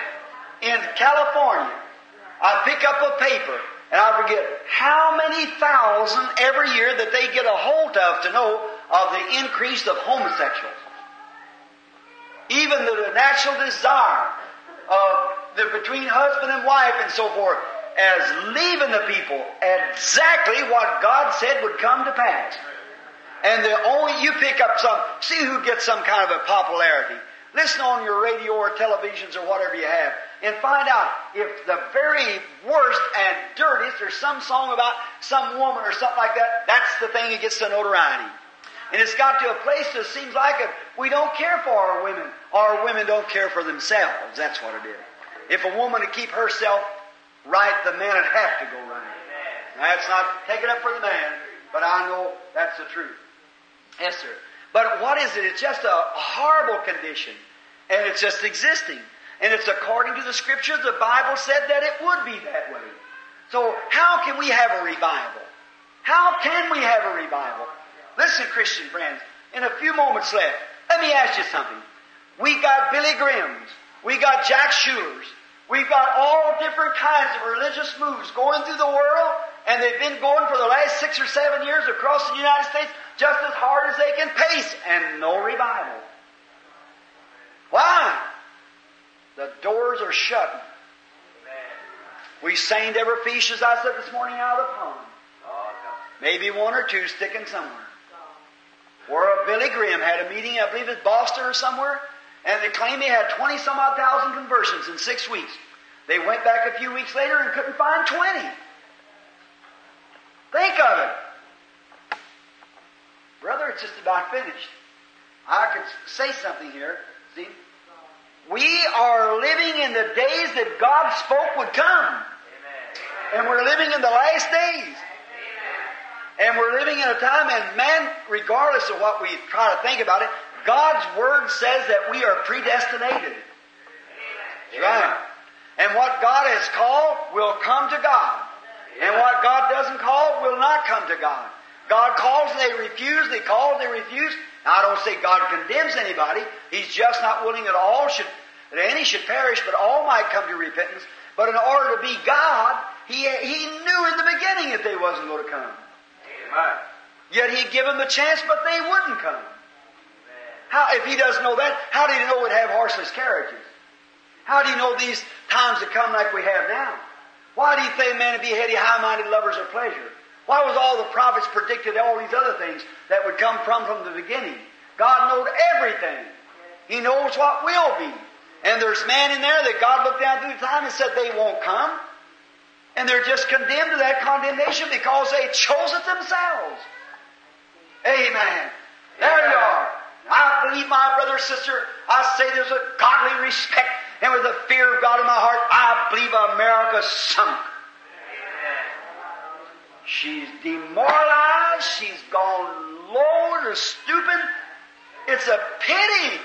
In California, I pick up a paper and I forget how many thousand every year that they get a hold of to know of the increase of homosexuals. Even the natural desire of the between husband and wife and so forth as leaving the people exactly what God said would come to pass. And the only you pick up some see who gets some kind of a popularity. Listen on your radio or televisions or whatever you have and find out if the very worst and dirtiest or some song about some woman or something like that, that's the thing that gets the notoriety. And it's got to a place that seems like it, we don't care for our women. Our women don't care for themselves. That's what it is. If a woman to keep herself right, the man would have to go right. That's not taking up for the man, but I know that's the truth. Yes, sir. But what is it? It's just a horrible condition. And it's just existing. And it's according to the scriptures, the Bible said that it would be that way. So how can we have a revival? How can we have a revival? Listen, Christian friends, in a few moments left, let me ask you something. We got Billy Grahams. We got Jack Shuler's. We've got all different kinds of religious moves going through the world, and they've been going for the last six or seven years across the United States just as hard as they can pace, and no revival. Why? The doors are shut. We sang every feast, as I said this morning, out of the pond. Maybe one or two sticking somewhere. Where Billy Graham had a meeting, I believe it's Boston or somewhere, and they claimed he had 20 some odd thousand conversions in six weeks. They went back a few weeks later and couldn't find 20. Think of it. Brother, it's just about finished. I could say something here. See? We are living in the days that God spoke would come. And we're living in the last days. And we're living in a time, and man, regardless of what we try to think about it, God's Word says that we are predestinated. Right. And what God has called will come to God. And what God doesn't call will not come to God. God calls and they refuse, they call and they refuse. Now, I don't say God condemns anybody. He's just not willing that all should, that any should perish, but all might come to repentance. But in order to be God, He, he knew in the beginning that they wasn't going to come. Amen. Yet He'd give them the chance, but they wouldn't come. How, if He doesn't know that, how did He know we'd have horseless carriages? How do you know these times to come like we have now? Why do you think men be heady, high-minded lovers of pleasure? Why was all the prophets predicted all these other things that would come from from the beginning? God knows everything. He knows what will be. And there's man in there that God looked down through time and said they won't come. And they're just condemned to that condemnation because they chose it themselves. Amen. There you are. I believe, my brother or sister, I say there's a godly respect and with the fear of God in my heart, I believe America's sunk. She's demoralized. She's gone low to stooping. It's a pity.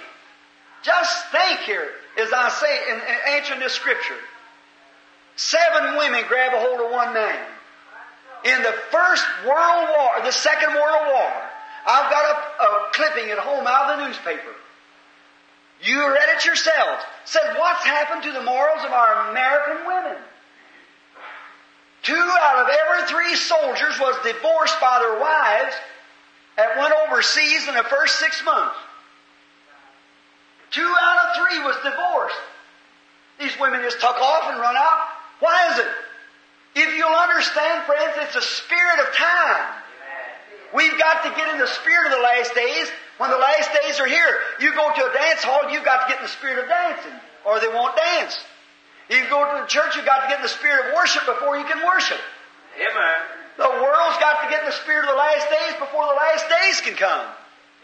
Just think here, as I say in, in answering this scripture. Seven women grab a hold of one man. In the First World War, the Second World War, I've got a, a clipping at home out of the newspaper. You read it yourselves. Said, what's happened to the morals of our American women? Two out of every three soldiers was divorced by their wives that went overseas in the first six months. Two out of three was divorced. These women just tuck off and run out. Why is it? If you'll understand, friends, it's a spirit of time. We've got to get in the spirit of the last days. When the last days are here, you go to a dance hall, you've got to get in the spirit of dancing, or they won't dance. You go to the church, you've got to get in the spirit of worship before you can worship. Amen. The world's got to get in the spirit of the last days before the last days can come.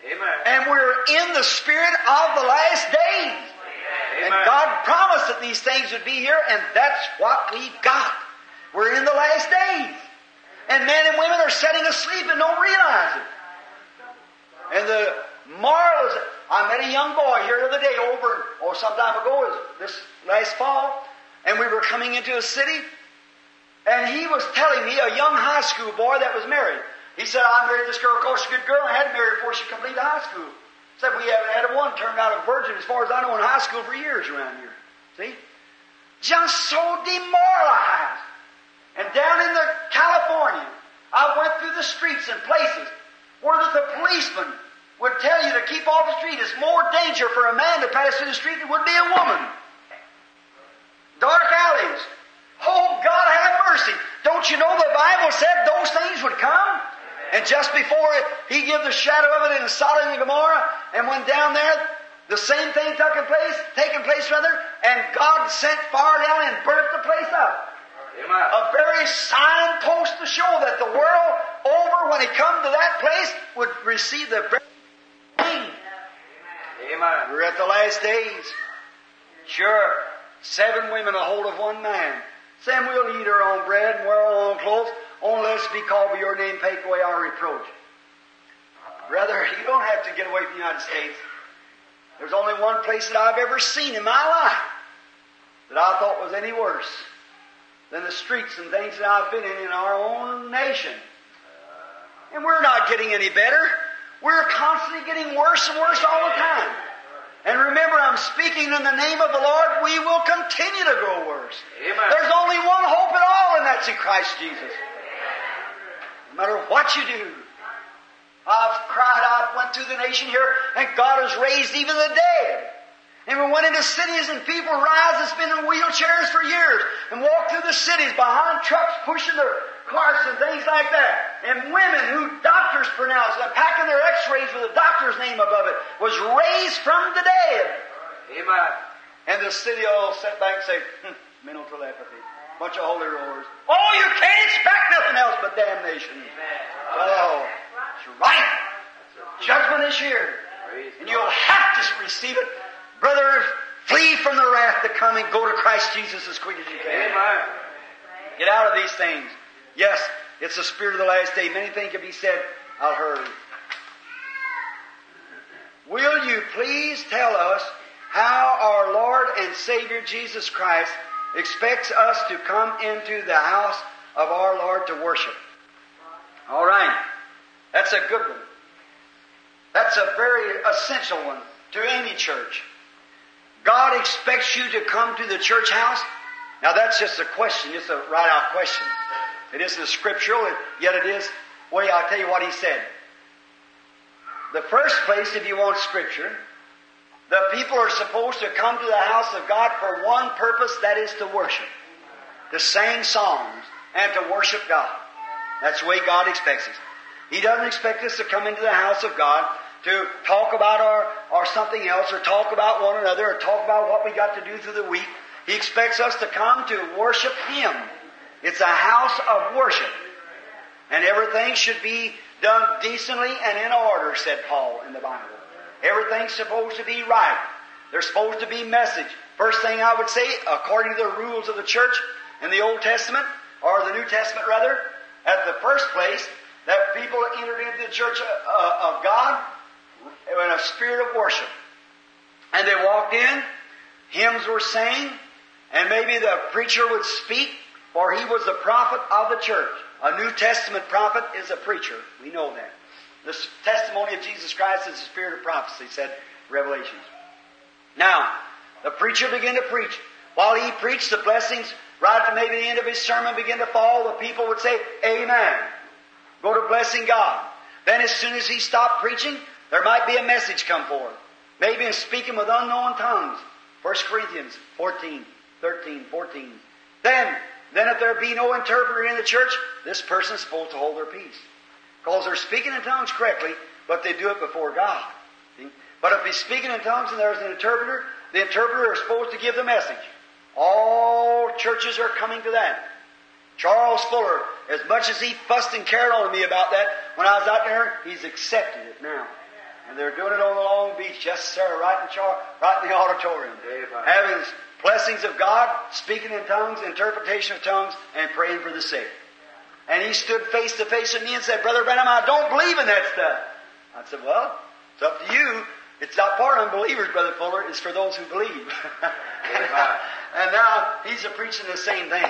Amen. And we're in the spirit of the last days. And God promised that these things would be here, and that's what we've got. We're in the last days. And men and women are sitting asleep and don't realize it. And the moral is, I met a young boy here the other day over, or some time ago, this last fall, and we were coming into a city, and he was telling me, a young high school boy that was married. He said, I married this girl, of course, a good girl, I hadn't married before she completed high school. Said, we haven't had a one turned out a virgin as far as I know in high school for years around here. See? Just so demoralized. And down in the California, I went through the streets and places where the policeman would tell you to keep off the street. It's more danger for a man to pass through the street than would be a woman. Dark alleys. Oh, God have mercy. Don't you know the Bible said those things would come? And just before it, he gave the shadow of it in Sodom and Gomorrah and went down there, the same thing taking place, taking place rather, and God sent fire down and burnt the place up. Amen. A very signpost to show that the world over, when it come to that place, would receive the very. Amen. We're at the last days. Sure, seven women a hold of one man. Sam, we'll eat our own bread and wear our own clothes, only let us be called by your name, take away our reproach. Brother, you don't have to get away from the United States. There's only one place that I've ever seen in my life that I thought was any worse than the streets and things that I've been in in our own nation. And we're not getting any better. We're constantly getting worse and worse all the time. And remember, I'm speaking in the name of the Lord. We will continue to grow worse. Amen. There's only one hope at all, and that's in Christ Jesus. No matter what you do. I've cried, I've went through the nation here, and God has raised even the dead. And we went into cities and people rise that's been in wheelchairs for years and walk through the cities behind trucks pushing their carts and things like that. and women who doctors pronounced, and packing their x-rays with a doctor's name above it, was raised from the dead. Amen. And the city all sat back and say, hm, mental telepathy. Bunch of holy rollers. Oh, you can't expect nothing else but damnation. Oh, that's right. Judgment is here. And you'll have to receive it. Brother, flee from the wrath to come and go to Christ Jesus as quick as you can. Amen. Get out of these things. Yes, it's the spirit of the last day. Many things can be said. I'll hurry. Will you please tell us how our Lord and Savior Jesus Christ expects us to come into the house of our Lord to worship? All right. That's a good one. That's a very essential one to any church. God expects you to come to the church house. Now that's just a question, just a right out question. It isn't scriptural, yet it is. Well, I'll tell you what he said. The first place, if you want scripture, the people are supposed to come to the house of God for one purpose, that is to worship. To sing songs and to worship God. That's the way God expects us. He doesn't expect us to come into the house of God to talk about our, or something else, or talk about one another, or talk about what we got to do through the week. He expects us to come to worship Him. It's a house of worship. And everything should be done decently and in order, said Paul in the Bible. Everything's supposed to be right. There's supposed to be message. First thing I would say, according to the rules of the church in the Old Testament, or the New Testament rather, at the first place, that people entered into the church uh, of God in a spirit of worship. And they walked in, hymns were sang, and maybe the preacher would speak, for he was the prophet of the church. A New Testament prophet is a preacher. We know that. The testimony of Jesus Christ is the spirit of prophecy, said Revelations. Now, the preacher began to preach. While he preached, the blessings, right to maybe the end of his sermon, began to fall. The people would say, Amen. Go to blessing God. Then as soon as he stopped preaching, there might be a message come forth. Maybe in speaking with unknown tongues. 1 Corinthians 14, 13, 14. Then, then if there be no interpreter in the church, this person is supposed to hold their peace. Because they're speaking in tongues correctly, but they do it before God. See? But if he's speaking in tongues and there's an interpreter, the interpreter is supposed to give the message. All churches are coming to that. Charles Fuller, as much as he fussed and carried on me about that when I was out there, he's accepted it now. And they're doing it on the Long Beach, yes sir, right in, Char- right in the auditorium. Amen. Having blessings of God, speaking in tongues, interpretation of tongues, and praying for the sick. And he stood face to face with me and said, Brother Branham, I don't believe in that stuff. I said, Well, it's up to you. It's not for unbelievers, Brother Fuller. It's for those who believe. and, now, and now he's a preaching the same thing.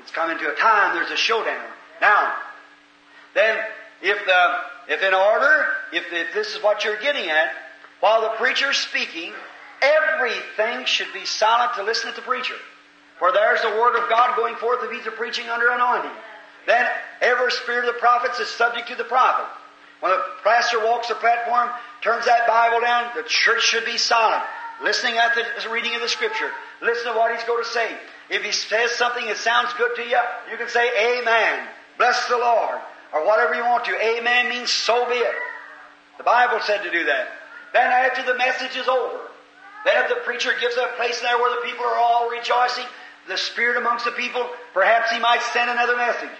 It's coming to a time there's a showdown. Now, then, if the if in order, if, if this is what you're getting at, while the preacher's speaking, everything should be silent to listen to the preacher. For there's the word of God going forth if he's preaching under anointing. Then every spirit of the prophets is subject to the prophet. When the pastor walks the platform, turns that Bible down, the church should be silent, listening at the reading of the scripture. Listen to what he's going to say. If he says something that sounds good to you, you can say Amen. Bless the Lord. Or whatever you want to. Amen means so be it. The Bible said to do that. Then after the message is over, then if the preacher gives a place there where the people are all rejoicing, the Spirit amongst the people, perhaps he might send another message.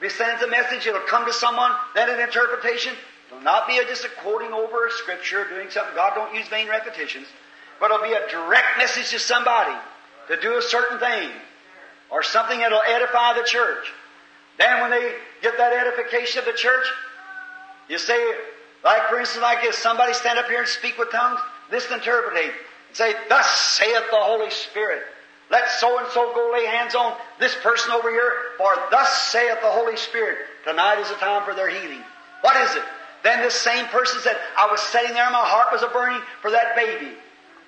If he sends a message, it'll come to someone, then an interpretation. It'll not be a, just a quoting over a scripture, doing something. God don't use vain repetitions. But it'll be a direct message to somebody to do a certain thing. Or something that'll edify the church. Then when they get that edification of the church, you say, like for instance, like this, somebody stand up here and speak with tongues, this interpretate. And say, Thus saith the Holy Spirit. Let so and so go lay hands on this person over here, for thus saith the Holy Spirit. Tonight is the time for their healing. What is it? Then this same person said, I was sitting there, my heart was a burning for that baby.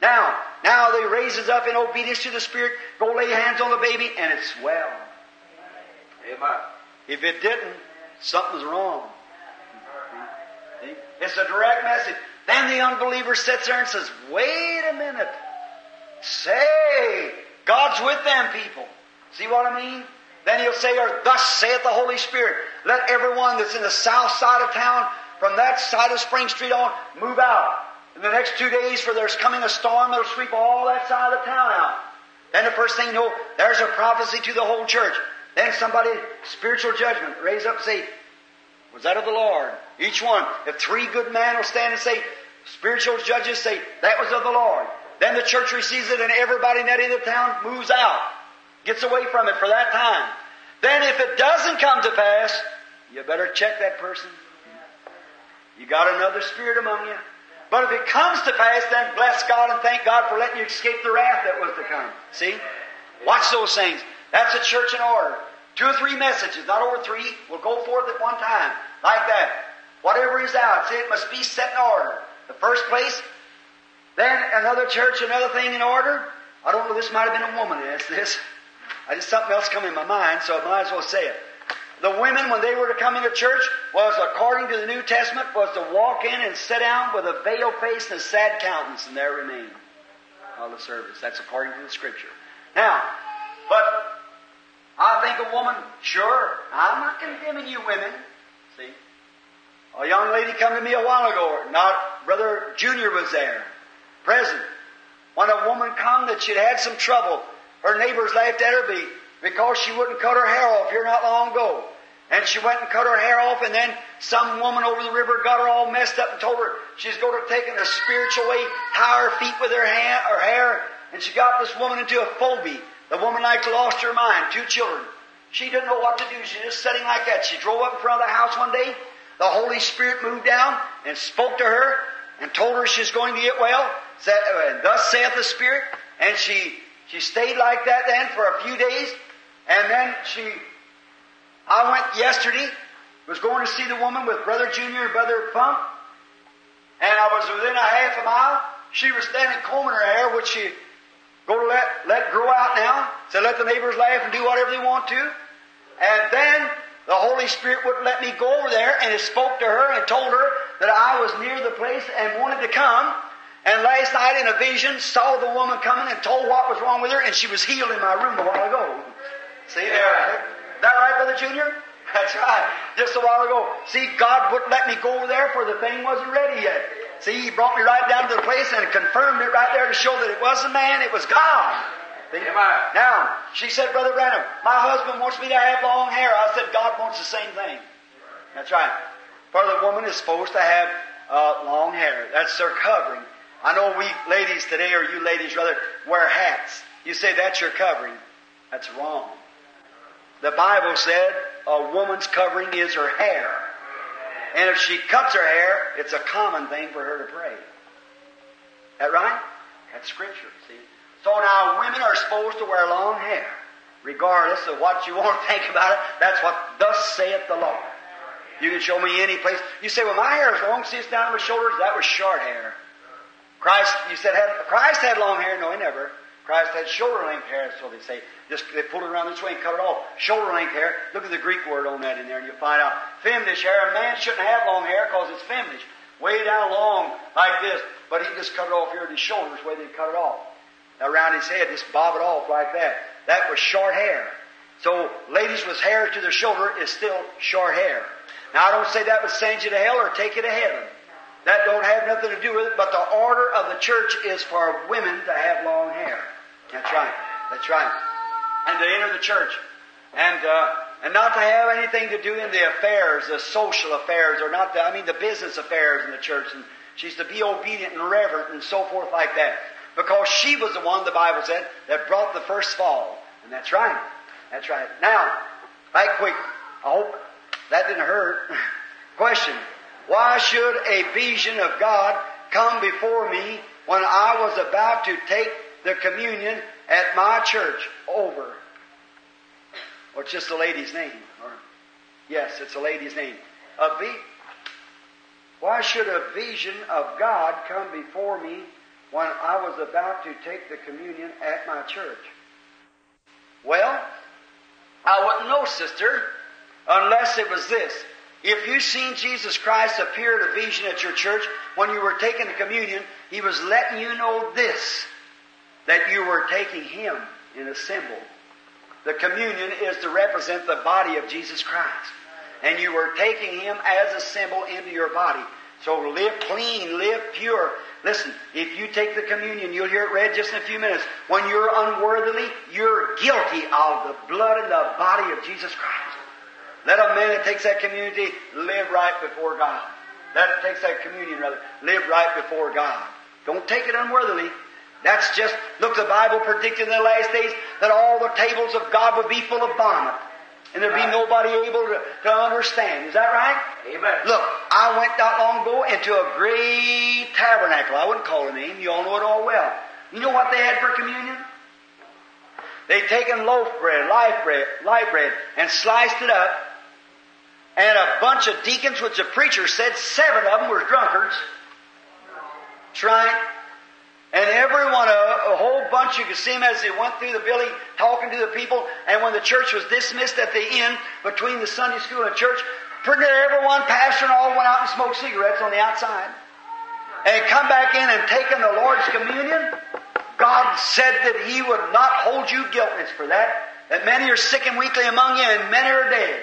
Now, now they raises up in obedience to the Spirit, go lay hands on the baby, and it's well. Amen. If it didn't, something's wrong. It's a direct message. Then the unbeliever sits there and says, wait a minute. Say, God's with them people. See what I mean? Then he'll say, or thus saith the Holy Spirit, let everyone that's in the south side of town, from that side of Spring Street on, move out. In the next two days, for there's coming a storm that'll sweep all that side of the town out. Then the first thing you know, there's a prophecy to the whole church. Then somebody, spiritual judgment, raise up and say, was that of the Lord? Each one. If three good men will stand and say, spiritual judges say, that was of the Lord. Then the church receives it and everybody in that end of town moves out. Gets away from it for that time. Then if it doesn't come to pass, you better check that person. You got another spirit among you. But if it comes to pass, then bless God and thank God for letting you escape the wrath that was to come. See? Watch those things. That's a church in order. Two or three messages, not over three, will go forth at one time. Like that. Whatever is out, it must be set in order. The first place, then another church, another thing in order. I don't know, this might have been a woman asked this. I just something else come in my mind, so I might as well say it. The women, when they were to come into church, was according to the New Testament, was to walk in and sit down with a veiled face and a sad countenance, and there remain all the service. That's according to the Scripture. Now, but I think a woman, sure, I'm not condemning you women. See? A young lady come to me a while ago, not Brother Junior was there, present. When a woman come that she'd had some trouble, her neighbors laughed at her because she wouldn't cut her hair off here not long ago. And she went and cut her hair off, and then some woman over the river got her all messed up and told her she's going to take in a spiritual way, tie her feet with her, hand, her hair, and she got this woman into a phobia. The woman like lost her mind, two children. She didn't know what to do. She just sitting like that. She drove up in front of the house one day. The Holy Spirit moved down and spoke to her and told her she's going to get well. Said, uh, Thus saith the Spirit. And she she stayed like that then for a few days. And then she, I went yesterday, was going to see the woman with Brother Junior and Brother Funk. And I was within a half a mile. She was standing combing her hair, which she go to let, let grow out now. So let the neighbors laugh and do whatever they want to. And then the Holy Spirit wouldn't let me go over there and it spoke to her and told her that I was near the place and wanted to come. And last night in a vision, saw the woman coming and told what was wrong with her, and she was healed in my room a while ago. See there? That right, Brother Junior? That's right. Just a while ago. See, God wouldn't let me go over there for the thing wasn't ready yet. See, He brought me right down to the place and confirmed it right there to show that it wasn't man, it was God. Now, she said, Brother Branham, my husband wants me to have long hair. I said, God wants the same thing. That's right. For the woman is supposed to have uh, long hair. That's their covering. I know we ladies today, or you ladies rather, wear hats. You say that's your covering. That's wrong. The Bible said a woman's covering is her hair. And if she cuts her hair, it's a common thing for her to pray. That right? That's scripture, see? So now women are supposed to wear long hair. Regardless of what you want to think about it, that's what thus saith the Lord. You can show me any place. You say, well, my hair is long, see it's down to my shoulders. That was short hair. Christ, you said, had, Christ had long hair. No, he never. Christ had shoulder length hair, so they say. Just they pull it around this way and cut it off. Shoulder length hair. Look at the Greek word on that in there, and you'll find out. Feminish hair. A man shouldn't have long hair because it's feminish. Way down long like this, but he just cut it off here at his shoulders, where they cut it off. Around his head, just bob it off like that. That was short hair. So, ladies with hair to their shoulder is still short hair. Now, I don't say that would send you to hell or take you to heaven. That don't have nothing to do with it, but the order of the church is for women to have long hair. That's right. That's right. And to enter the church. And, uh, and not to have anything to do in the affairs, the social affairs, or not the, I mean the business affairs in the church. And she's to be obedient and reverent and so forth like that. Because she was the one, the Bible said, that brought the first fall. And that's right. That's right. Now, right quick, I hope that didn't hurt. Question. Why should a vision of God come before me when I was about to take the communion at my church over? Or it's just a lady's name. Or yes, it's a lady's name. A Why should a vision of God come before me when I was about to take the communion at my church? Well, I wouldn't know, sister, unless it was this. If you've seen Jesus Christ appear in a vision at your church when you were taking the communion, He was letting you know this that you were taking Him in a symbol. The communion is to represent the body of Jesus Christ. And you were taking Him as a symbol into your body. So live clean, live pure. Listen, if you take the communion, you'll hear it read just in a few minutes. When you're unworthily, you're guilty of the blood and the body of Jesus Christ. Let a man that takes that community live right before God. That takes that communion, rather, live right before God. Don't take it unworthily. That's just, look, the Bible predicted in the last days that all the tables of God would be full of vomit. And there'd be nobody able to, to understand. Is that right? Amen. Look, I went not long ago into a great tabernacle. I wouldn't call the name. You all know it all well. You know what they had for communion? They'd taken loaf bread, light bread, light bread, and sliced it up. And a bunch of deacons, which the preacher said seven of them were drunkards. That's right. And everyone, a, a whole bunch, you could see them as they went through the building talking to the people. And when the church was dismissed at the end, between the Sunday school and church, pretty near everyone, pastor and all, went out and smoked cigarettes on the outside. And come back in and taken the Lord's communion. God said that He would not hold you guiltless for that. That many are sick and weakly among you, and many are dead.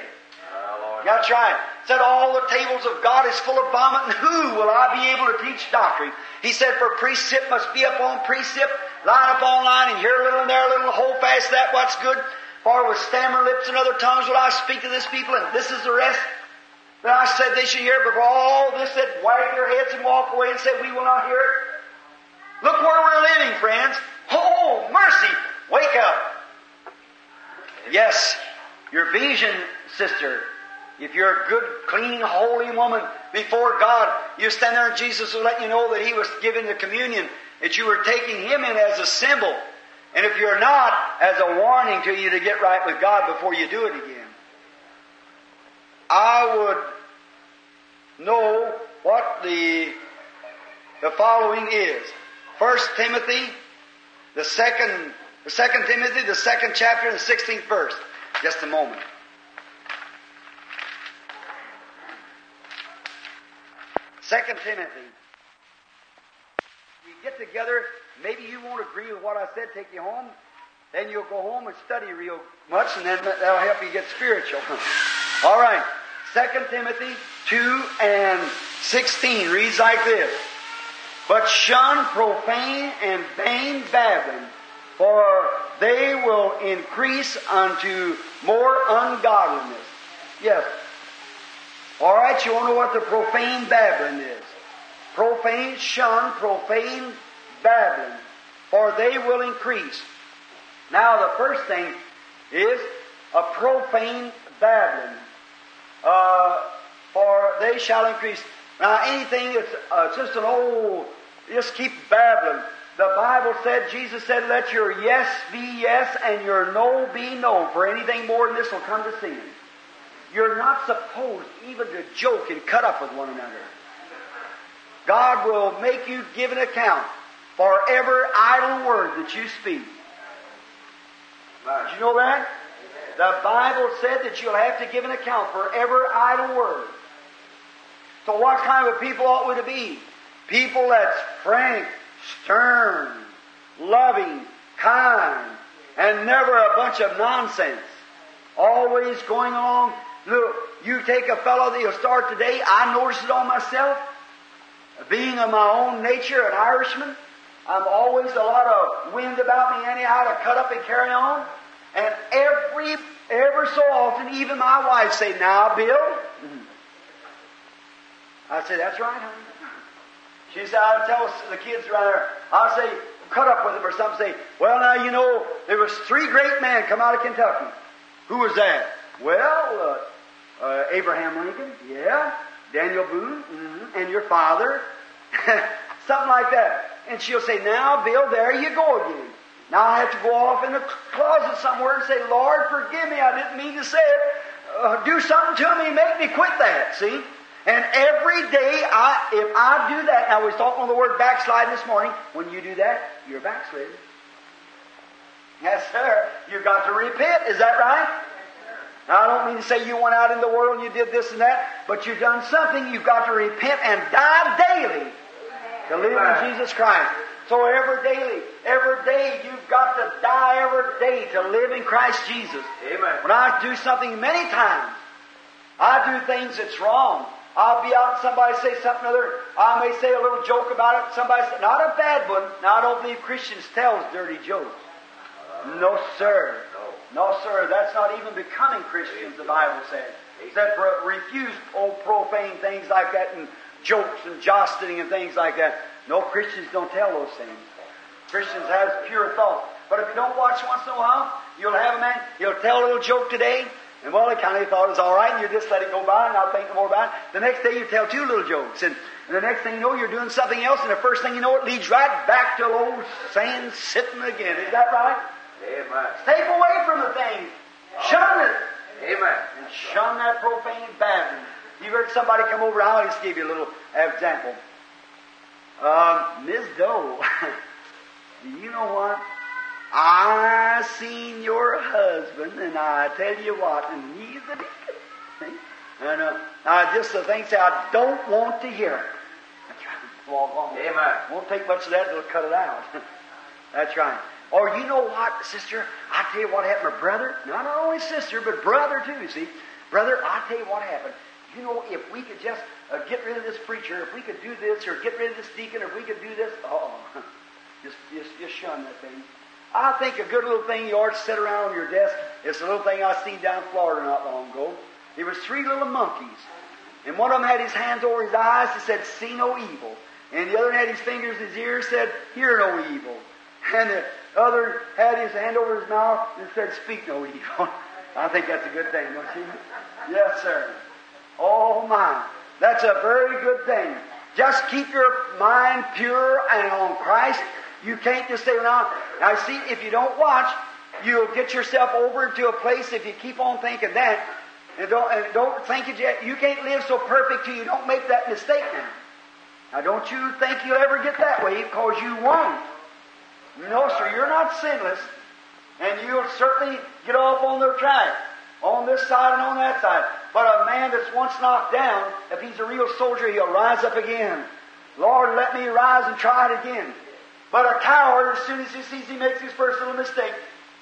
That's right. Said all the tables of God is full of vomit, and who will I be able to teach doctrine? He said, for precept must be upon precept, line upon line, and here a little and there a little, hold fast that what's good. For with stammering lips and other tongues will I speak to this people, and this is the rest. That I said they should hear, but all this that wag their heads and walk away and say, we will not hear it. Look where we're living, friends. Oh, mercy! Wake up. Yes, your vision, sister, if you're a good, clean, holy woman before God, you stand there and Jesus will let you know that He was giving the communion, that you were taking Him in as a symbol. And if you're not, as a warning to you to get right with God before you do it again. I would know what the, the following is. First Timothy, the second, the second Timothy, the second chapter, the 16th verse. Just a moment. Second Timothy. You get together, maybe you won't agree with what I said, take you home. Then you'll go home and study real much, and then that'll help you get spiritual. All right. Second Timothy 2 and 16 reads like this. But shun profane and vain babbling, for they will increase unto more ungodliness. Yes, all right, you want to know what the profane babbling is? Profane, shun, profane babbling, for they will increase. Now, the first thing is a profane babbling, uh, for they shall increase. Now, anything that's uh, just an old, just keep babbling. The Bible said, Jesus said, let your yes be yes and your no be no, for anything more than this will come to sin. You're not supposed even to joke and cut up with one another. God will make you give an account for every idle word that you speak. Did you know that? The Bible said that you'll have to give an account for every idle word. So what kind of people ought we to be? People that's frank, stern, loving, kind, and never a bunch of nonsense. Always going along Look, you take a fellow that'll start today, I notice it on myself. Being of my own nature, an Irishman, I'm always a lot of wind about me anyhow to cut up and carry on. And every, ever so often, even my wife say, now, Bill. Mm-hmm. I say, that's right, honey. She said, I'll tell the kids around there, I'll say, cut up with them or something, say, well, now, you know, there was three great men come out of Kentucky. Who was that? Well, uh, uh, Abraham Lincoln, yeah. Daniel Boone, mm-hmm. and your father. Something like that. And she'll say, Now, Bill, there you go again. Now I have to go off in the closet somewhere and say, Lord, forgive me. I didn't mean to say it. Uh, do something to me. Make me quit that. See? And every day, I, if I do that, now we was talking on the word backslide this morning. When you do that, you're backsliding. Yes, sir. You've got to repent. Is that right? Now, I don't mean to say you went out in the world and you did this and that, but you've done something. You've got to repent and die daily to live in Jesus Christ. So every daily, every day, you've got to die every day to live in Christ Jesus. Amen. When I do something many times, I do things that's wrong. I'll be out and somebody say something other. I may say a little joke about it. Somebody say, not a bad one. Now I don't believe Christians tells dirty jokes. No, sir. No, sir. That's not even becoming Christians, the Bible says. Re- refuse old profane things like that and jokes and jostling and things like that. No, Christians don't tell those things. Christians have pure thought. But if you don't watch once in a while, you'll have a man, he'll tell a little joke today, and well, he kind of thought it was all right, and you just let it go by and not think no more about it. The next day you tell two little jokes, and, and the next thing you know, you're doing something else, and the first thing you know, it leads right back to old sand sitting again. Is that right? Amen. Stay away from the thing. Shun it. Amen. And shun that profane babbling. You heard somebody come over, I'll just give you a little example. Um, Ms. Doe, do you know what? I seen your husband, and I tell you what, and he's a deacon. And uh, I just the things I don't want to hear. That's right. Walk on. Amen. Won't take much of that, it'll cut it out. That's right. Or you know what, sister? I tell you what happened, my brother. Not only sister, but brother too. See, brother, I tell you what happened. You know, if we could just uh, get rid of this preacher, if we could do this, or get rid of this deacon, or if we could do this, oh, just just just shun that thing. I think a good little thing you ought to sit around on your desk. It's a little thing I seen down in Florida not long ago. There was three little monkeys, and one of them had his hands over his eyes and said, "See no evil," and the other had his fingers in his ears, said, "Hear no evil," and the other had his hand over his mouth and said, "Speak no evil." I think that's a good thing, don't you? Yes, sir. Oh my, that's a very good thing. Just keep your mind pure and on Christ. You can't just say, "Now, now see, if you don't watch, you'll get yourself over into a place if you keep on thinking that, and don't and don't think it yet. You can't live so perfect till you don't make that mistake now. Now, don't you think you'll ever get that way, because you won't. No, sir, you're not sinless, and you'll certainly get off on their track, on this side and on that side. But a man that's once knocked down, if he's a real soldier, he'll rise up again. Lord, let me rise and try it again. But a coward, as soon as he sees he makes his first little mistake,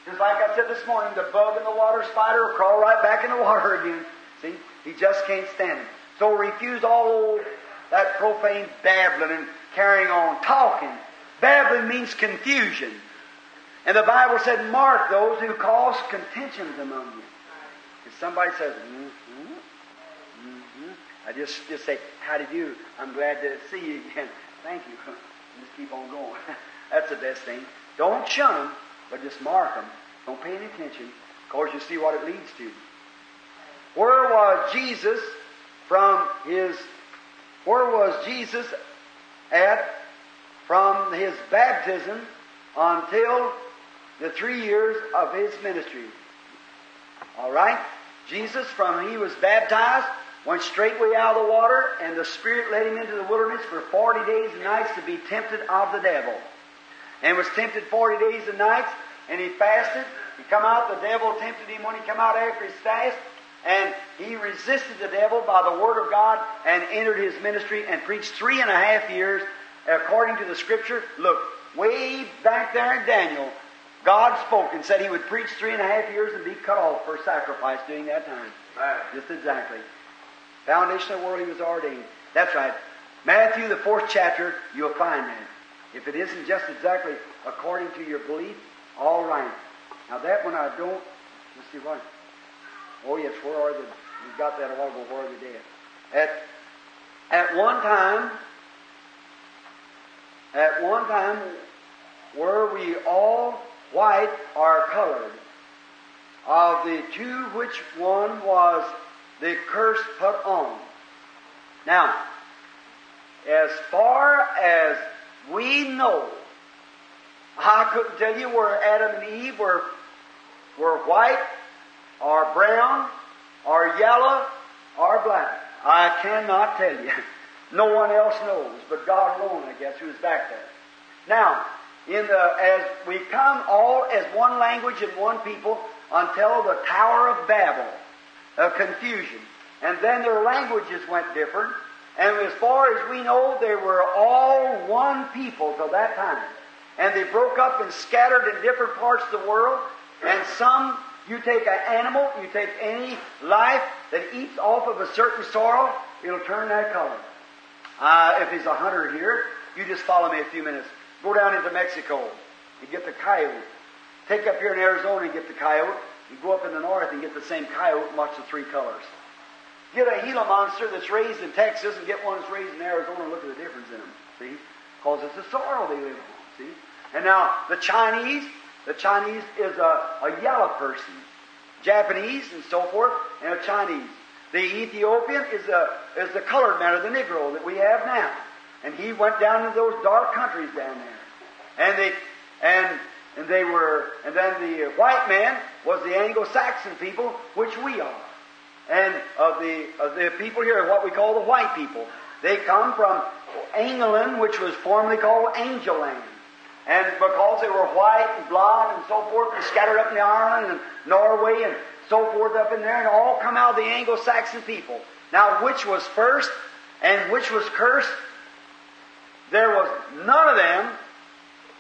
just like I said this morning, the bug in the water spider will crawl right back in the water again. See? He just can't stand it. So refuse all that profane babbling and carrying on, talking. Babbling means confusion. And the Bible said, mark those who cause contentions among you. If somebody says, mm-hmm, mm-hmm, I just, just say, how do you? I'm glad to see you again. Thank you. Just keep on going. That's the best thing. Don't shun them, but just mark them. Don't pay any attention, because you see what it leads to. Where was Jesus from his, where was Jesus at from his baptism until the three years of his ministry? All right? Jesus, from he was baptized, went straightway out of the water, and the Spirit led him into the wilderness for 40 days and nights to be tempted of the devil. And was tempted 40 days and nights, and he fasted. He come out, the devil tempted him when he come out after his fast, and he resisted the devil by the word of God and entered his ministry and preached three and a half years according to the scripture. Look, way back there in Daniel, God spoke and said he would preach three and a half years and be cut off for sacrifice during that time. Right. Just exactly. Foundation of the world he was ordained. That's right. Matthew, the fourth chapter, you'll find that. If it isn't just exactly according to your belief, all right. Now that one I don't. Let's see what. Oh yes, where are the? We got that a while ago. Where are they dead? At at one time. At one time, were we all white or colored? Of the two, which one was the curse put on? Now, as far as we know, I couldn't tell you where Adam and Eve were, were white or brown or yellow or black. I cannot tell you. No one else knows, but God alone, I guess, who is back there. Now, in the, as we come all as one language and one people until the Tower of Babel, a confusion. And then their languages went different. And as far as we know, they were all one people till that time. and they broke up and scattered in different parts of the world. And some, you take an animal, you take any life that eats off of a certain soil, it'll turn that color. Uh, if he's a hunter here, you just follow me a few minutes. Go down into Mexico and get the coyote. Take up here in Arizona and get the coyote. You go up in the north and get the same coyote and watch the three colors. Get a Gila monster that's raised in Texas and get one that's raised in Arizona and look at the difference in them. See? Because it's the soil they live on. See? And now the Chinese, the Chinese is a, a yellow person. Japanese and so forth, and a Chinese. The Ethiopian is a is the colored man or the Negro that we have now. And he went down into those dark countries down there. And they and and they were and then the white man was the Anglo-Saxon people, which we are. And of the of the people here, what we call the white people. They come from England, which was formerly called Angel Land. And because they were white and blonde and so forth, and scattered up in the Ireland and Norway and so forth up in there, and all come out of the Anglo-Saxon people. Now, which was first and which was cursed? There was none of them.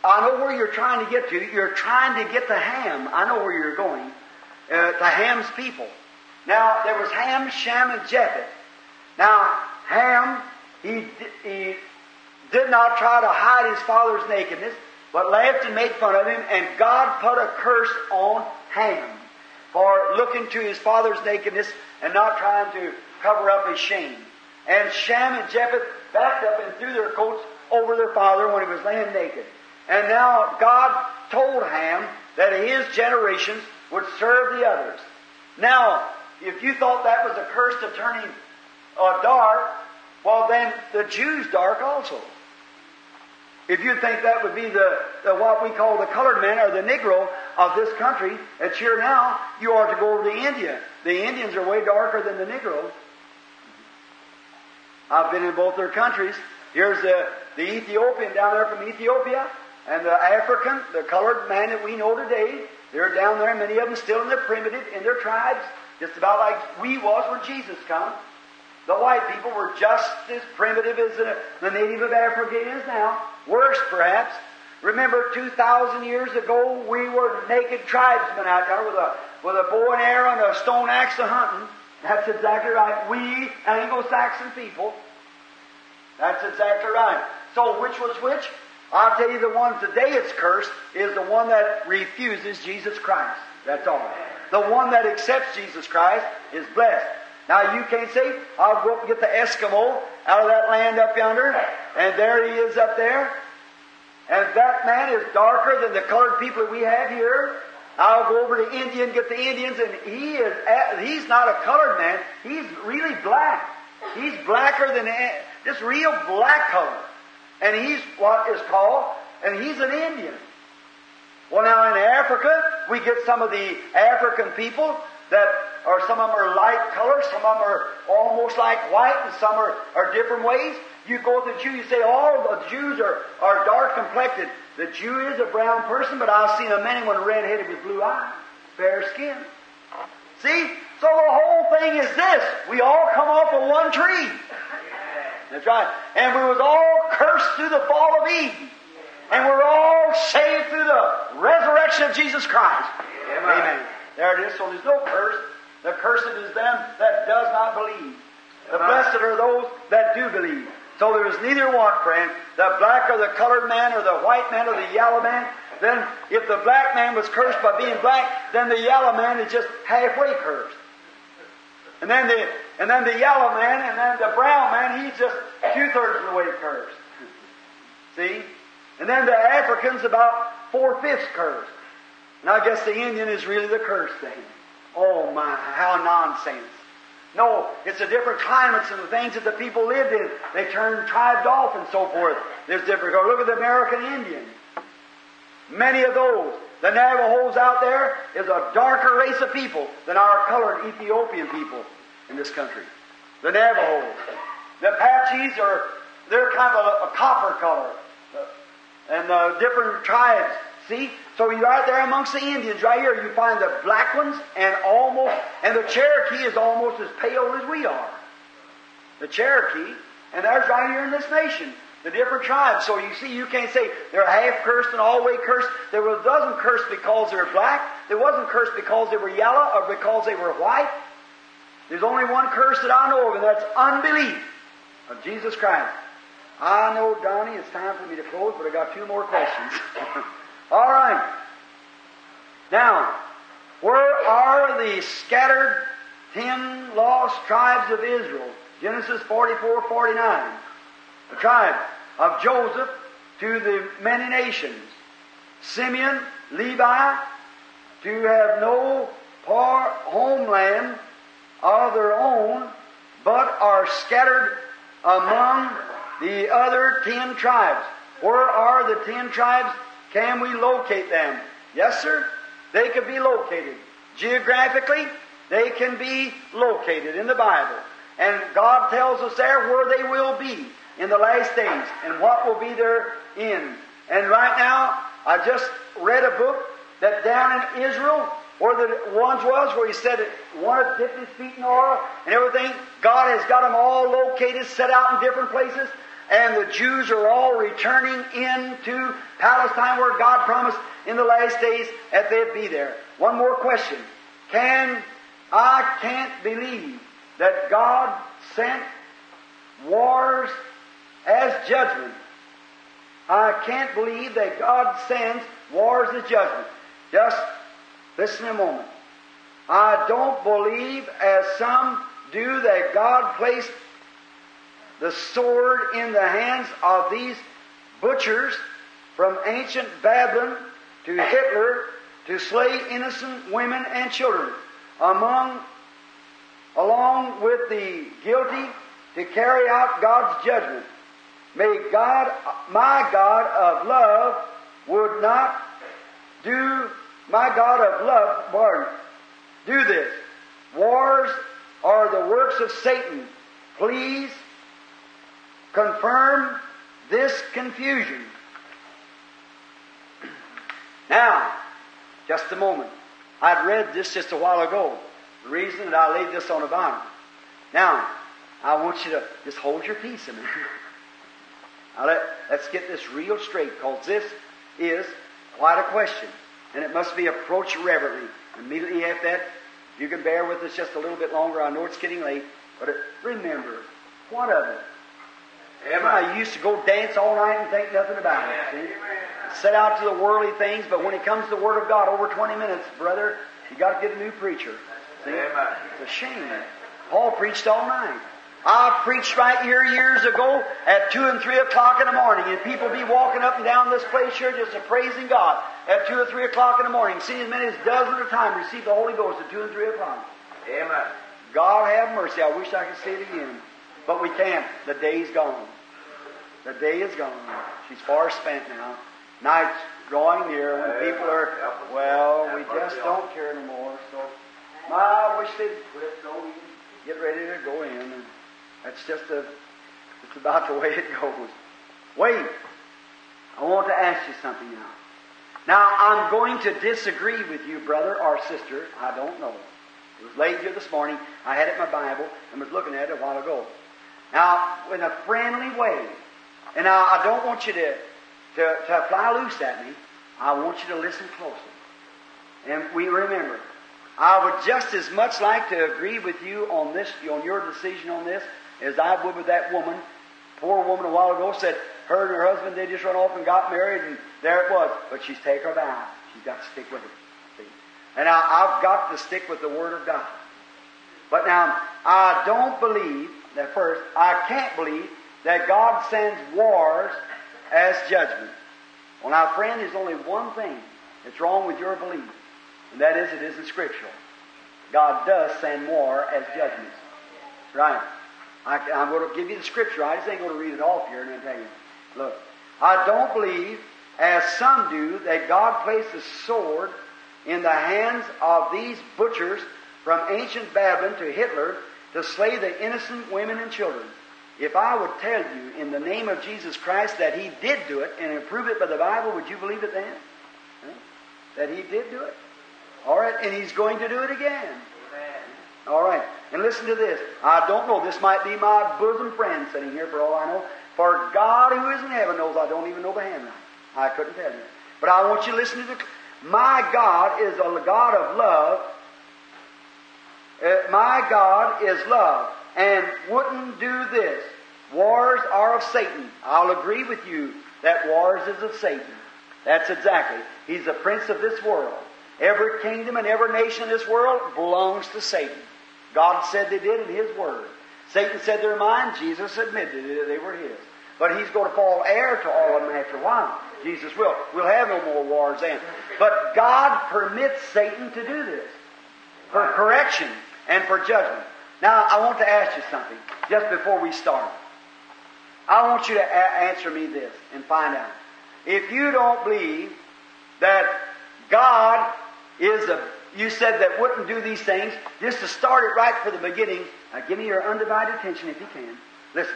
I know where you're trying to get to. You're trying to get to Ham. I know where you're going. Uh, to Ham's people. Now, there was Ham, Shem, and Japheth. Now, Ham, he, he did not try to hide his father's nakedness, but laughed and made fun of him, and God put a curse on Ham for looking to his father's nakedness and not trying to cover up his shame. And Shem and Japheth backed up and threw their coats over their father when he was laying naked. And now God told Ham that his generations would serve the others. Now, if you thought that was a curse to turning uh, dark, well then the Jews dark also. If you think that would be the, the, what we call the colored man or the Negro of this country that's here now, you ought to go over to India. The Indians are way darker than the Negroes. I've been in both their countries. Here's the, the Ethiopian down there from Ethiopia, and the African, the colored man that we know today. They're down there, many of them still in their primitive, in their tribes, just about like we was when Jesus come. The white people were just as primitive as the, native of Africa is now. Worse, perhaps. Remember, 2,000 years ago, we were naked tribesmen out there with a, with a bow and arrow and a stone axe a hunting. That's exactly right. We Anglo-Saxon people. That's exactly right. So which was which? I'll tell you the one today it's cursed is the one that refuses Jesus Christ. That's all. The one that accepts Jesus Christ is blessed. Now you can't say, I'll go up and get the Eskimo out of that land up yonder, and there he is up there. And that man is darker than the colored people that we have here. I'll go over to India and get the Indians, and he is, he's not a colored man. He's really black. He's blacker than, this real black color. And he's what is called, and he's an Indian. Well, now in Africa, we get some of the African people that are some of them are light color, some of them are almost like white, and some are, are different ways. You go to the Jew, you say all the Jews are, are dark complected. The Jew is a brown person, but I've seen a many one red headed with blue eyes, fair skin. See? So the whole thing is this. We all come off of one tree. That's right. And we was all cursed through the fall of Eden. And we're all saved through the resurrection of Jesus Christ. Amen. Amen. There it is. So there's no curse. The cursed is them that does not believe. The blessed are those that do believe. So there is neither one, friend, the black or the colored man or the white man or the yellow man. Then if the black man was cursed by being black, then the yellow man is just halfway cursed. And then the and then the yellow man and then the brown man, he's just two thirds of the way cursed. See? And then the African's about four fifths cursed. And I guess the Indian is really the cursed thing. Oh my, how nonsense. No, it's the different climates and the things that the people lived in. They turned tribes off and so forth. There's different. Look at the American Indian. Many of those. The Navajos out there is a darker race of people than our colored Ethiopian people in this country. The Navajos. The Apaches are, they're kind of a, a copper color. And uh, different tribes See? So you right there amongst the Indians, right here, you find the black ones and almost, and the Cherokee is almost as pale as we are. The Cherokee, and there's right here in this nation. the different tribes. So you see, you can't say they're half cursed and all way cursed. There was, wasn't cursed because they were black. There wasn't cursed because they were yellow or because they were white. There's only one curse that I know of, and that's unbelief of Jesus Christ. I know, Donnie, it's time for me to close, but I got two more questions. all right. Now, where are the scattered ten lost tribes of Israel? Genesis 44, 49. The tribe of Joseph to the many nations. Simeon, Levi, to have no par homeland of their own, but are scattered among the other ten tribes. Where are the ten tribes? Can we locate them? Yes, sir. They can be located. Geographically, they can be located in the Bible. And God tells us there where they will be in the last days and what will be their end. And right now, I just read a book that down in Israel, where the ones was, where he said wanted to his feet in oil and everything, God has got them all located, set out in different places, and the Jews are all returning into Palestine where God promised in the last days that they'd be there. One more question. Can, I can't believe that God sent wars as judgment. I can't believe that God sends wars as judgment. Just listen a moment. I don't believe, as some do, that God placed the sword in the hands of these butchers from ancient Babylon to Hitler to slay innocent women and children among along with the guilty to carry out God's judgment. May God, my God of love, would not do, my God of love, pardon, do this. Wars are the works of Satan. Please confirm this confusion. Now, just a moment. I'd read this just a while ago. The reason that I laid this on the Bible. Now, I want you to just hold your peace a minute. Now let, let's get this real straight, because this is quite a question. And it must be approached reverently. Immediately after that, you can bear with us just a little bit longer, I know it's getting late, but remember, what of it? Amen. I used to go dance all night and think nothing about it. See? Set out to the worldly things, but when it comes to the Word of God, over 20 minutes, brother, you got to get a new preacher. See? Amen. It's a shame. Paul preached all night. I preached right here years ago at 2 and 3 o'clock in the morning, and people be walking up and down this place here just praising God at 2 or 3 o'clock in the morning. See as many as dozens of times receive the Holy Ghost at 2 and 3 o'clock. Amen. God have mercy. I wish I could say it again. But we can't. The day's gone. The day is gone. She's far spent now. Night's drawing near when people are, well, we just don't care anymore. So, I wish they'd quit so we get ready to go in. And that's just a, it's about the way it goes. Wait. I want to ask you something now. Now, I'm going to disagree with you, brother or sister. I don't know. It was late here this morning. I had it in my Bible and was looking at it a while ago. Now, in a friendly way, and I don't want you to, to, to fly loose at me. I want you to listen closely. And we remember, I would just as much like to agree with you on this, on your decision on this, as I would with that woman. Poor woman a while ago said her and her husband they just run off and got married, and there it was. But she's taken her vow. She's got to stick with it. See? And now I've got to stick with the Word of God. But now I don't believe that first. I can't believe that God sends wars as judgment. Well, now, friend, there's only one thing that's wrong with your belief, and that is it isn't scriptural. God does send war as judgments. Right. I, am going to give you the scripture. I just ain't going to read it off here and then tell you. Look, I don't believe, as some do, that God placed a sword in the hands of these butchers from ancient Babylon to Hitler to slay the innocent women and children. If I would tell you in the name of Jesus Christ that He did do it and prove it by the Bible, would you believe it then? Huh? That He did do it? All right, and He's going to do it again. All right, and listen to this. I don't know, this might be my bosom friend sitting here for all I know. For God who is in heaven knows I don't even know the handwriting. I couldn't tell you. But I want you to listen to the. My God is a God of love. Uh, my God is love and wouldn't do this. Wars are of Satan. I'll agree with you that wars is of Satan. That's exactly. He's the prince of this world. Every kingdom and every nation in this world belongs to Satan. God said they did in His Word. Satan said they're mine. Jesus admitted it, they were His. But He's going to fall heir to all of them after a while. Jesus will. We'll have no more wars then. But God permits Satan to do this for correction and for judgment. Now, I want to ask you something just before we start. I want you to a- answer me this and find out. If you don't believe that God is a, you said that wouldn't do these things, just to start it right for the beginning, now give me your undivided attention if you can. Listen.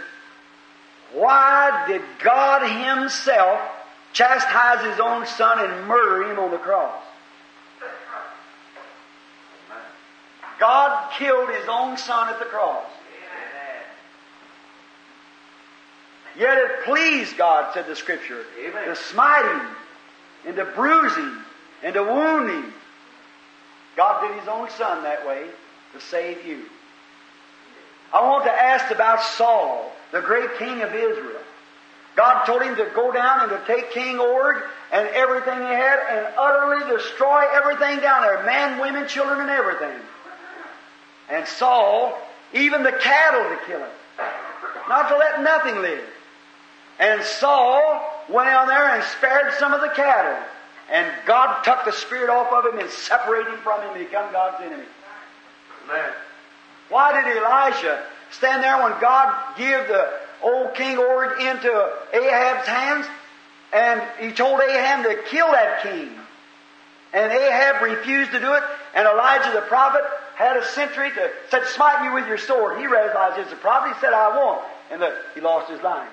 Why did God Himself chastise His own Son and murder Him on the cross? God killed His own Son at the cross. Yet it pleased God, said the Scripture, Amen. to smite him, and to bruise him, and to wound him. God did His own Son that way to save you. I want to ask about Saul, the great king of Israel. God told him to go down and to take King Og and everything he had and utterly destroy everything down there men, women, children, and everything. And Saul, even the cattle to kill him, not to let nothing live. And Saul went down there and spared some of the cattle. And God took the spirit off of him and separated him from him and become God's enemy. Amen. Why did Elijah stand there when God gave the old King Og into Ahab's hands? And he told Ahab to kill that king. And Ahab refused to do it, and Elijah the prophet had a sentry to said, Smite me with your sword. He realized he's a prophet, he said, I won't. And the, he lost his life.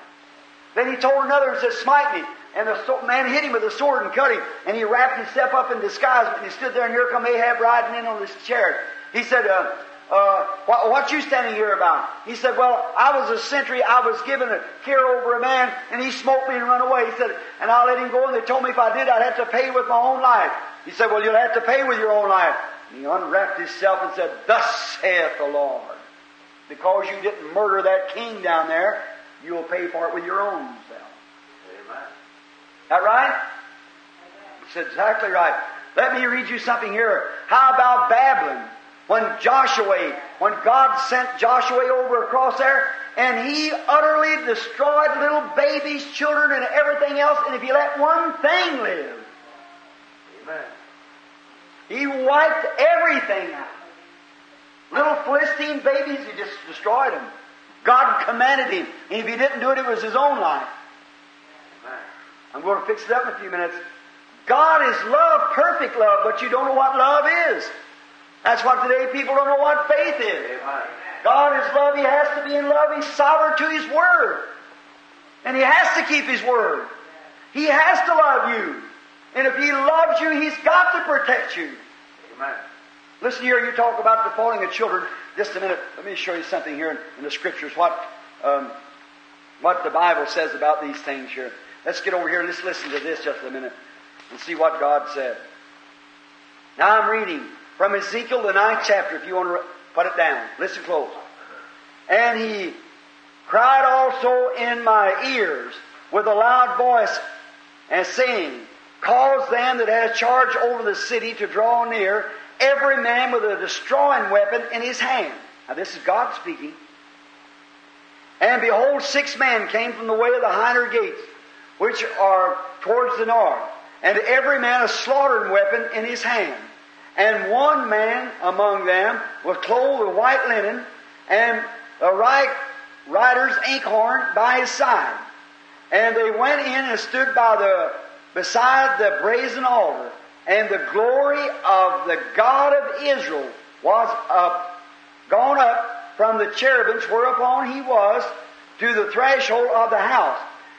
Then he told another and said, Smite me. And the man hit him with a sword and cut him. And he wrapped himself up in disguise. And he stood there, and here come Ahab riding in on his chariot. He said, uh, uh, what, what you standing here about? He said, well, I was a sentry. I was given a care over a man, and he smote me and run away. He said, and I let him go, and they told me if I did, I'd have to pay with my own life. He said, well, you'll have to pay with your own life. And he unwrapped himself and said, thus saith the Lord. Because you didn't murder that king down there, you'll pay for it with your own self. Amen. That right? That's exactly right. Let me read you something here. How about Babylon? When Joshua, when God sent Joshua over across there, and he utterly destroyed little babies, children, and everything else, and if you let one thing live, Amen. He wiped everything out. Little Philistine babies, he just destroyed them. God commanded him, and if he didn't do it, it was his own life. I'm going to fix it up in a few minutes. God is love, perfect love, but you don't know what love is. That's what today people don't know what faith is. God is love. He has to be in love. He's sovereign to His Word. And He has to keep His Word. He has to love you. And if He loves you, He's got to protect you. Amen. Listen here, you talk about the falling of children. Just a minute. Let me show you something here in, in the Scriptures. What, um, what the Bible says about these things here. Let's get over here. Let's listen to this just a minute and see what God said. Now I'm reading from Ezekiel, the ninth chapter, if you want to put it down. Listen close. And he cried also in my ears with a loud voice and saying, Cause them that has charge over the city to draw near, every man with a destroying weapon in his hand. Now this is God speaking. And behold, six men came from the way of the hinder gates, which are towards the north, and every man a slaughtering weapon in his hand. And one man among them was clothed with white linen, and a right rider's inkhorn by his side. And they went in and stood by the beside the brazen altar, and the glory of the God of Israel was up, gone up from the cherubims whereupon he was to the threshold of the house.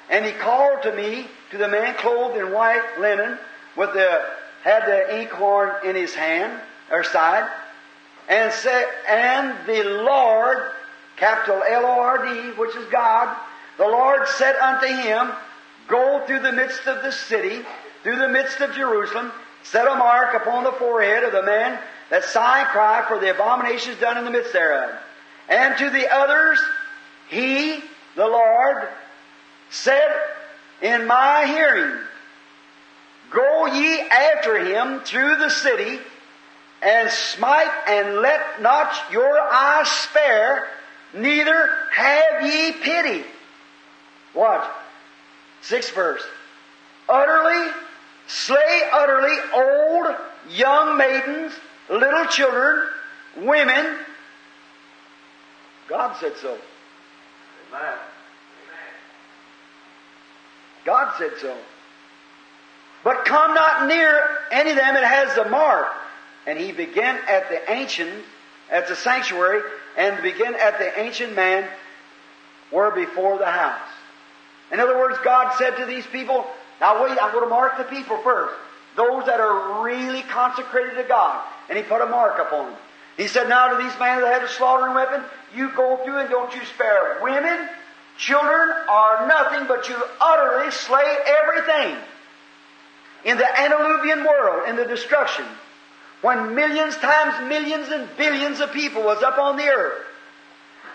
And he called to me, to the man clothed in white linen, with the had the inkhorn in his hand or side, and said, and the Lord, capital L O R D, which is God, the Lord said unto him, Go through the midst of the city, through the midst of Jerusalem, set a mark upon the forehead of the man that sigh and cry for the abominations done in the midst thereof. And to the others, he, the Lord, said in my hearing, Go ye after him through the city, and smite, and let not your eye spare, neither have ye pity. Watch. Sixth verse. Utterly, slay utterly old, young maidens, little children, women. God said so. Amen. God said so. But come not near any of them that has the mark. And he began at the ancient, at the sanctuary, and began at the ancient man were before the house. In other words, God said to these people, now wait, I'm going to mark the people first. Those that are really consecrated to God. And he put a mark upon them. He said, now to these men that had a slaughtering weapon, you go through and don't you spare women, children, are nothing, but you utterly slay everything. In the antediluvian world, in the destruction, when millions times millions and billions of people was up on the earth,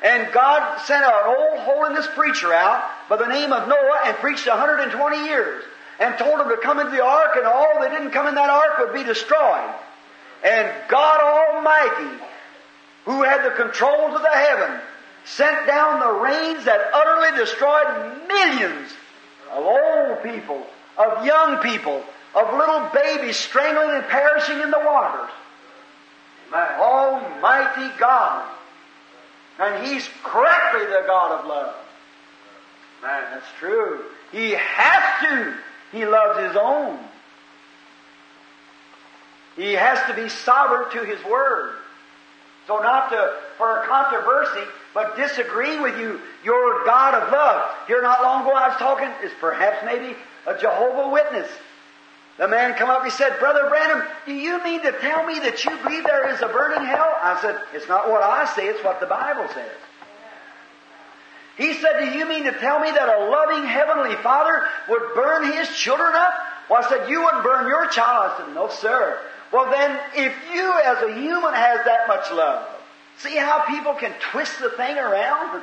and God sent an old holiness preacher out by the name of Noah and preached 120 years and told them to come into the ark and all that didn't come in that ark would be destroyed. And God Almighty, who had the controls of the heaven, sent down the rains that utterly destroyed millions of old people, of young people, of little babies strangling and perishing in the waters. Amen. Almighty God. And He's correctly the God of love. Man, That's true. He has to. He loves His own. He has to be sovereign to His Word. So not to, for a controversy, but disagreeing with you, your God of love. Here not long ago I was talking, is perhaps maybe a Jehovah Witness. The man come up, he said, Brother Branham, do you mean to tell me that you believe there is a burning hell? I said, it's not what I say, it's what the Bible says. He said, do you mean to tell me that a loving Heavenly Father would burn His children up? Well, I said, you wouldn't burn your child. I said, no, sir. Well, then, if you as a human has that much love, see how people can twist the thing around?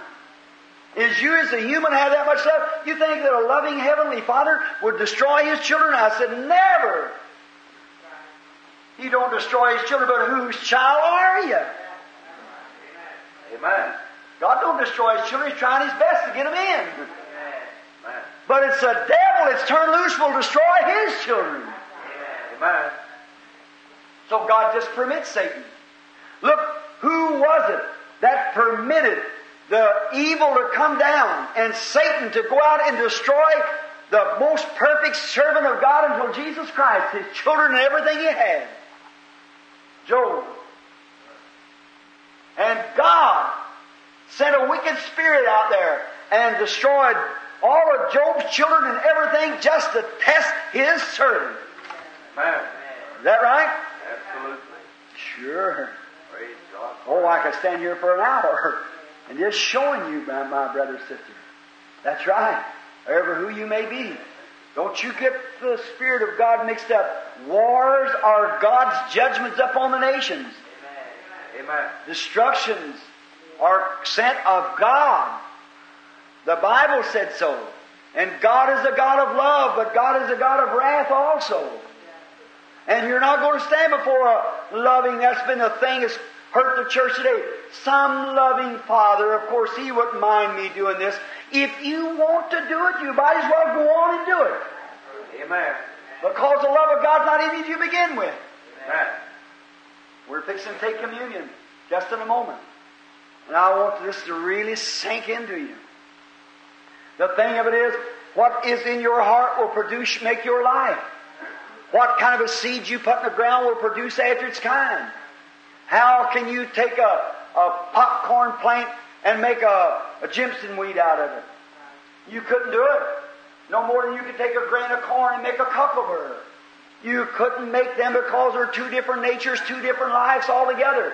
Is you as a human have that much love? You think that a loving Heavenly Father would destroy His children? I said, never. He don't destroy His children, but whose child are you? Amen. God don't destroy His children. He's trying His best to get them in. Amen. But it's the devil that's turned loose will destroy His children. Amen. So God just permits Satan. Look, who was it that permitted the evil to come down and Satan to go out and destroy the most perfect servant of God until Jesus Christ, his children and everything he had? Job. And God sent a wicked spirit out there and destroyed all of Job's children and everything just to test his servant. Amen. Is that right? Absolutely. Sure. Praise God. Oh, I could stand here for an hour and just showing you, my, my brother, sister. That's right. Ever who you may be. Don't you get the Spirit of God mixed up. Wars are God's judgments upon the nations. Amen. Destructions are sent of God. The Bible said so. And God is a God of love, but God is a God of wrath also. And you're not going to stand before a loving, that's been the thing that's hurt the church today. Some loving father, of course, he wouldn't mind me doing this. If you want to do it, you might as well go on and do it. Amen. Because the love of God's not in you to begin with. Amen. We're fixing to take communion just in a moment. And I want this to really sink into you. The thing of it is, what is in your heart will produce, make your life. What kind of a seed you put in the ground will produce after its kind. How can you take a, a popcorn plant and make a, a Jimson weed out of it? You couldn't do it. No more than you could take a grain of corn and make a cucumber. You couldn't make them because they're two different natures, two different lives altogether.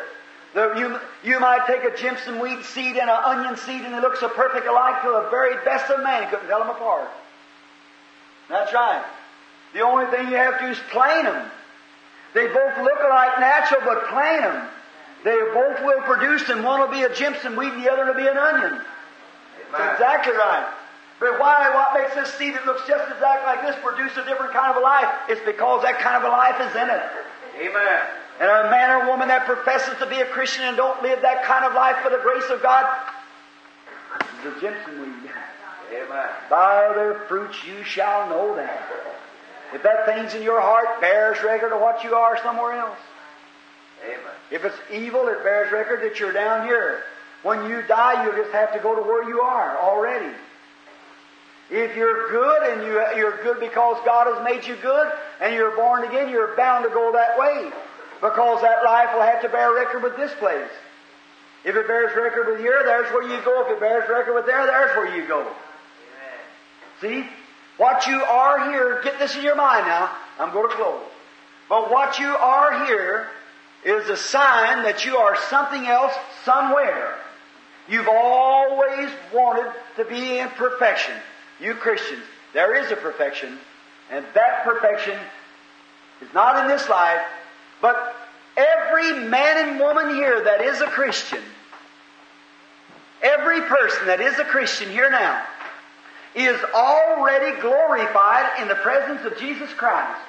The, you, you might take a Jimson weed seed and an onion seed and they look so perfect alike to the very best of man couldn't tell them apart. That's right. The only thing you have to do is plane them. They both look alike natural, but plant them. They both will produce, and one will be a Jimson weed and the other will be an onion. That's exactly right. But why, what makes this seed that looks just exactly like this produce a different kind of a life? It's because that kind of a life is in it. Amen. And a man or woman that professes to be a Christian and don't live that kind of life for the grace of God is a Jimson weed. Amen. By their fruits you shall know them. If that thing's in your heart, bears record of what you are somewhere else. Amen. If it's evil, it bears record that you're down here. When you die, you'll just have to go to where you are already. If you're good and you, you're good because God has made you good and you're born again, you're bound to go that way. Because that life will have to bear record with this place. If it bears record with here, there's where you go. If it bears record with there, there's where you go. See? What you are here, get this in your mind now. I'm going to close. But what you are here is a sign that you are something else somewhere. You've always wanted to be in perfection. You Christians, there is a perfection, and that perfection is not in this life, but every man and woman here that is a Christian, every person that is a Christian here now, is already glorified in the presence of Jesus Christ.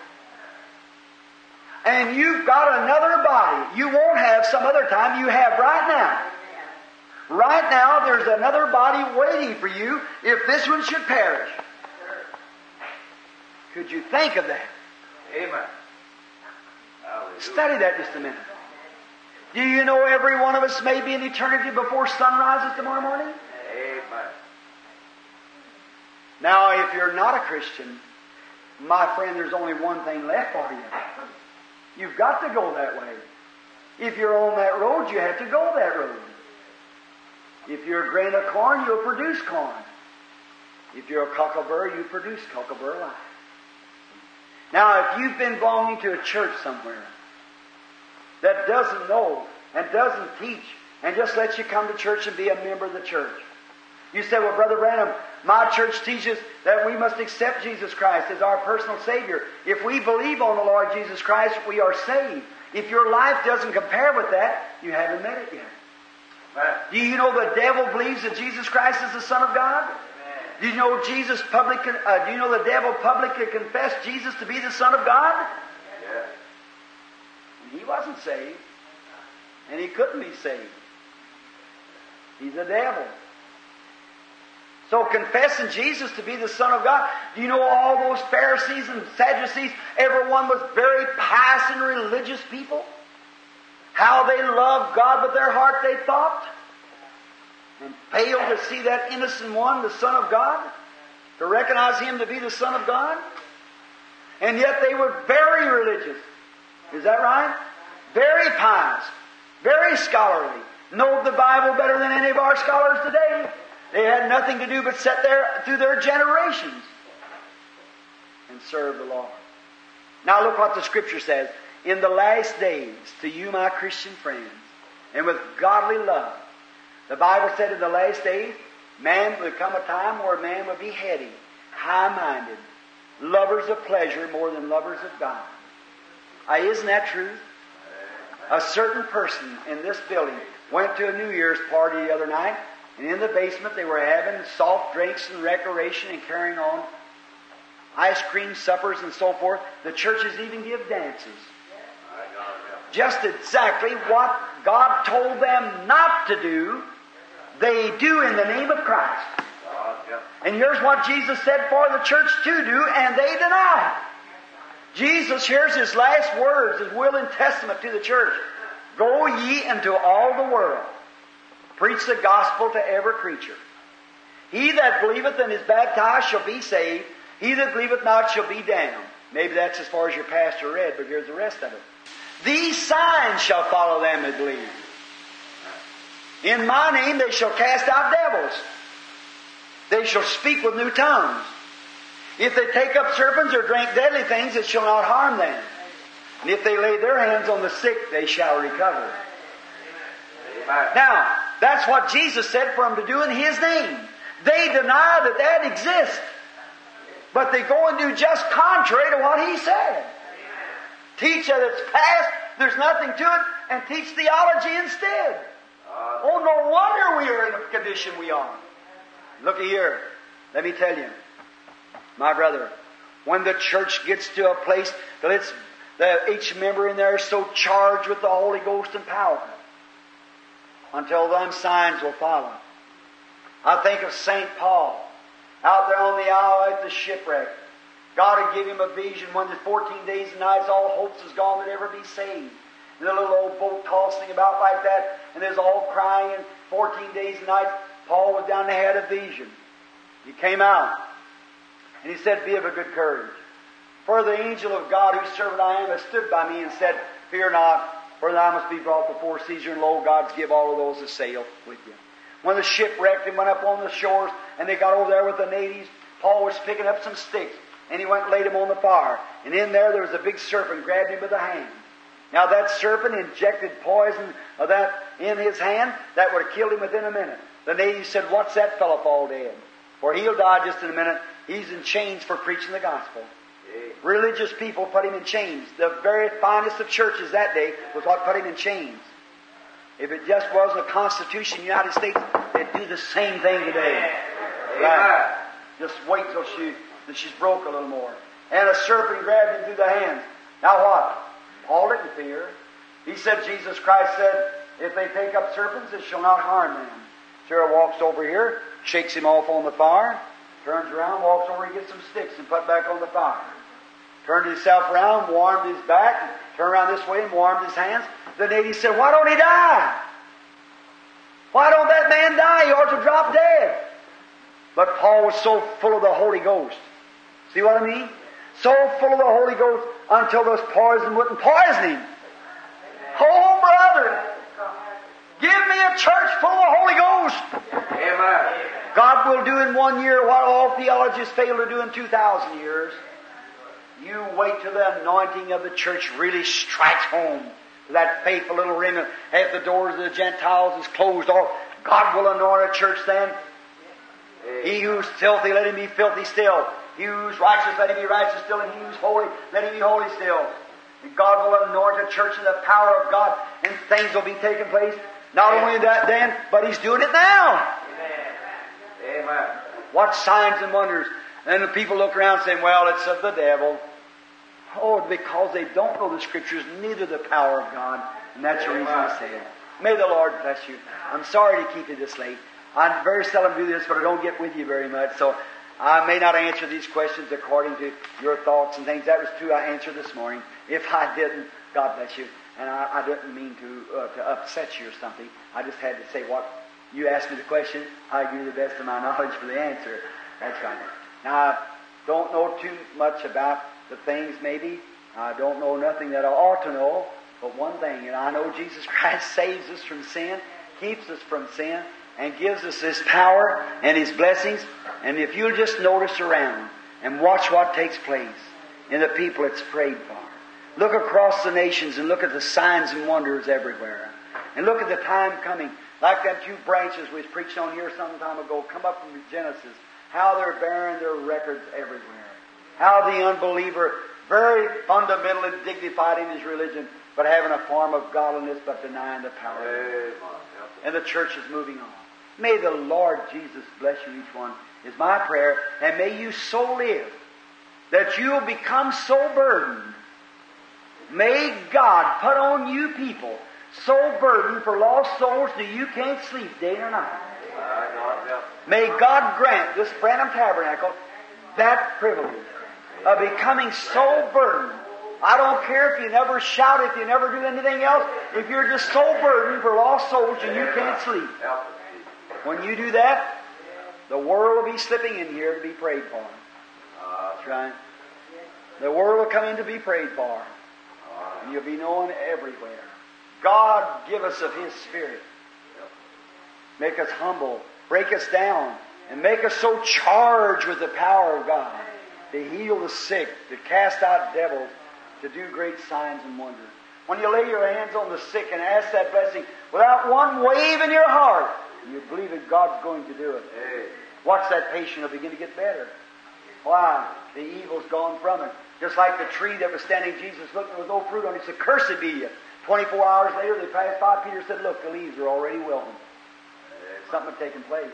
And you've got another body. You won't have some other time. You have right now. Right now, there's another body waiting for you if this one should perish. Could you think of that? Amen. Study that just a minute. Do you know every one of us may be in eternity before sun rises tomorrow morning? Amen. Now, if you're not a Christian, my friend, there's only one thing left for you. You've got to go that way. If you're on that road, you have to go that road. If you're a grain of corn, you'll produce corn. If you're a cocklebur, you produce cocklebur life. Now, if you've been belonging to a church somewhere that doesn't know and doesn't teach and just lets you come to church and be a member of the church, you say, well, Brother Branham, my church teaches that we must accept Jesus Christ as our personal Savior. If we believe on the Lord Jesus Christ, we are saved. If your life doesn't compare with that, you haven't met it yet. Do you know the devil believes that Jesus Christ is the Son of God? Do you know Jesus public? Uh, do you know the devil publicly confessed Jesus to be the Son of God? Yes. And he wasn't saved, and he couldn't be saved. He's a devil. So confessing Jesus to be the Son of God, do you know all those Pharisees and Sadducees, everyone was very pious and religious people? How they loved God with their heart, they thought, and failed to see that innocent one, the Son of God, to recognize Him to be the Son of God. And yet they were very religious. Is that right? Very pious, very scholarly, know the Bible better than any of our scholars today. They had nothing to do but sit there through their generations and serve the Lord. Now look what the Scripture says. In the last days, to you, my Christian friends, and with godly love, the Bible said in the last days, man would come a time where man would be heady, high-minded, lovers of pleasure more than lovers of God. Uh, isn't that true? A certain person in this building went to a New Year's party the other night, and in the basement they were having soft drinks and recreation and carrying on ice cream suppers and so forth. The churches even give dances. Just exactly what God told them not to do, they do in the name of Christ. And here's what Jesus said for the church to do, and they deny. Jesus, here's his last words, his will and testament to the church. Go ye into all the world. Preach the gospel to every creature. He that believeth and is baptized shall be saved. He that believeth not shall be damned. Maybe that's as far as your pastor read, but here's the rest of it. These signs shall follow them that believe. In my name they shall cast out devils. They shall speak with new tongues. If they take up serpents or drink deadly things, it shall not harm them. And if they lay their hands on the sick, they shall recover. Now, that's what Jesus said for them to do in His name. They deny that that exists, but they go and do just contrary to what He said. Teach that it's past, there's nothing to it, and teach theology instead. Oh, no wonder we are in the condition we are. Look here. Let me tell you, my brother, when the church gets to a place that it's that each member in there is so charged with the Holy Ghost and power, until them signs will follow. I think of St. Paul out there on the isle at the shipwreck. God had given him a vision when the 14 days and nights all hopes is gone that ever be saved. And the little old boat tossing about like that, and there's all crying, and 14 days and nights, Paul was down there, had a vision. He came out, and he said, Be of a good courage. For the angel of God, whose servant I am, has stood by me and said, Fear not, for thou must be brought before Caesar, and lo, God's give all of those that sail with you. When the ship wrecked and went up on the shores, and they got over there with the natives, Paul was picking up some sticks, and he went and laid them on the fire. And in there, there was a big serpent, grabbed him by the hand. Now that serpent injected poison of that in his hand, that would have killed him within a minute. The natives said, What's that fellow fall dead? For he'll die just in a minute. He's in chains for preaching the gospel. Religious people put him in chains. The very finest of churches that day was what put him in chains. If it just wasn't a Constitution of the United States, they'd do the same thing today. Amen. Just wait till she till she's broke a little more. And a serpent grabbed him through the hands. Now what? Paul didn't fear. He said, Jesus Christ said, if they take up serpents, it shall not harm them. Sarah walks over here, shakes him off on the fire, turns around, walks over and gets some sticks and put back on the fire. Turned himself around, warmed his back, turned around this way and warmed his hands. The native said, Why don't he die? Why don't that man die? He ought to drop dead. But Paul was so full of the Holy Ghost. See what I mean? So full of the Holy Ghost until those poison wouldn't poison him. Oh, brother, give me a church full of Holy Ghost. Amen. God will do in one year what all theologians fail to do in 2,000 years. You wait till the anointing of the church really strikes home. That faithful little remnant, half the doors of the Gentiles is closed off. God will anoint a church then. He who's filthy, let him be filthy still. He who's righteous, let him be righteous still. And he who's holy, let him be holy still. And God will anoint a church in the power of God, and things will be taking place. Not only that then, but He's doing it now. Amen. What signs and wonders. And the people look around saying, well, it's of the devil. Oh, because they don't know the Scriptures, neither the power of God. And that's the reason I say it. May the Lord bless you. I'm sorry to keep you this late. I very seldom do this, but I don't get with you very much. So I may not answer these questions according to your thoughts and things. That was true I answered this morning. If I didn't, God bless you. And I, I didn't mean to, uh, to upset you or something. I just had to say what you asked me the question. I give you the best of my knowledge for the answer. That's right. Now, I don't know too much about the things, maybe. I don't know nothing that I ought to know, but one thing, and I know Jesus Christ saves us from sin, keeps us from sin, and gives us His power and His blessings. And if you'll just notice around and watch what takes place in the people it's prayed for. Look across the nations and look at the signs and wonders everywhere. And look at the time coming. Like them two branches we preached on here some time ago, come up from Genesis. How they're bearing their records everywhere. How the unbeliever, very fundamentally dignified in his religion, but having a form of godliness, but denying the power of God. Amen. And the church is moving on. May the Lord Jesus bless you each one, is my prayer, and may you so live that you'll become so burdened. May God put on you people so burdened for lost souls that you can't sleep day or night. My God, help. May God grant this Branham Tabernacle that privilege of becoming so burdened. I don't care if you never shout, if you never do anything else, if you're just so burdened for lost souls and you can't sleep. Help us, Jesus. When you do that, the world will be slipping in here to be prayed for. That's right. The world will come in to be prayed for. And you'll be known everywhere. God give us of His Spirit. Make us humble. Break us down. And make us so charged with the power of God to heal the sick, to cast out devils, to do great signs and wonders. when you lay your hands on the sick and ask that blessing without one wave in your heart, you believe that God's going to do it. Hey. Watch that patient will begin to get better. Why? The evil's gone from it. Just like the tree that was standing, Jesus looked, looking with no fruit on it, said, Cursed be you. 24 hours later, they passed by. Peter said, Look, the leaves are already wilting. Something had taken place.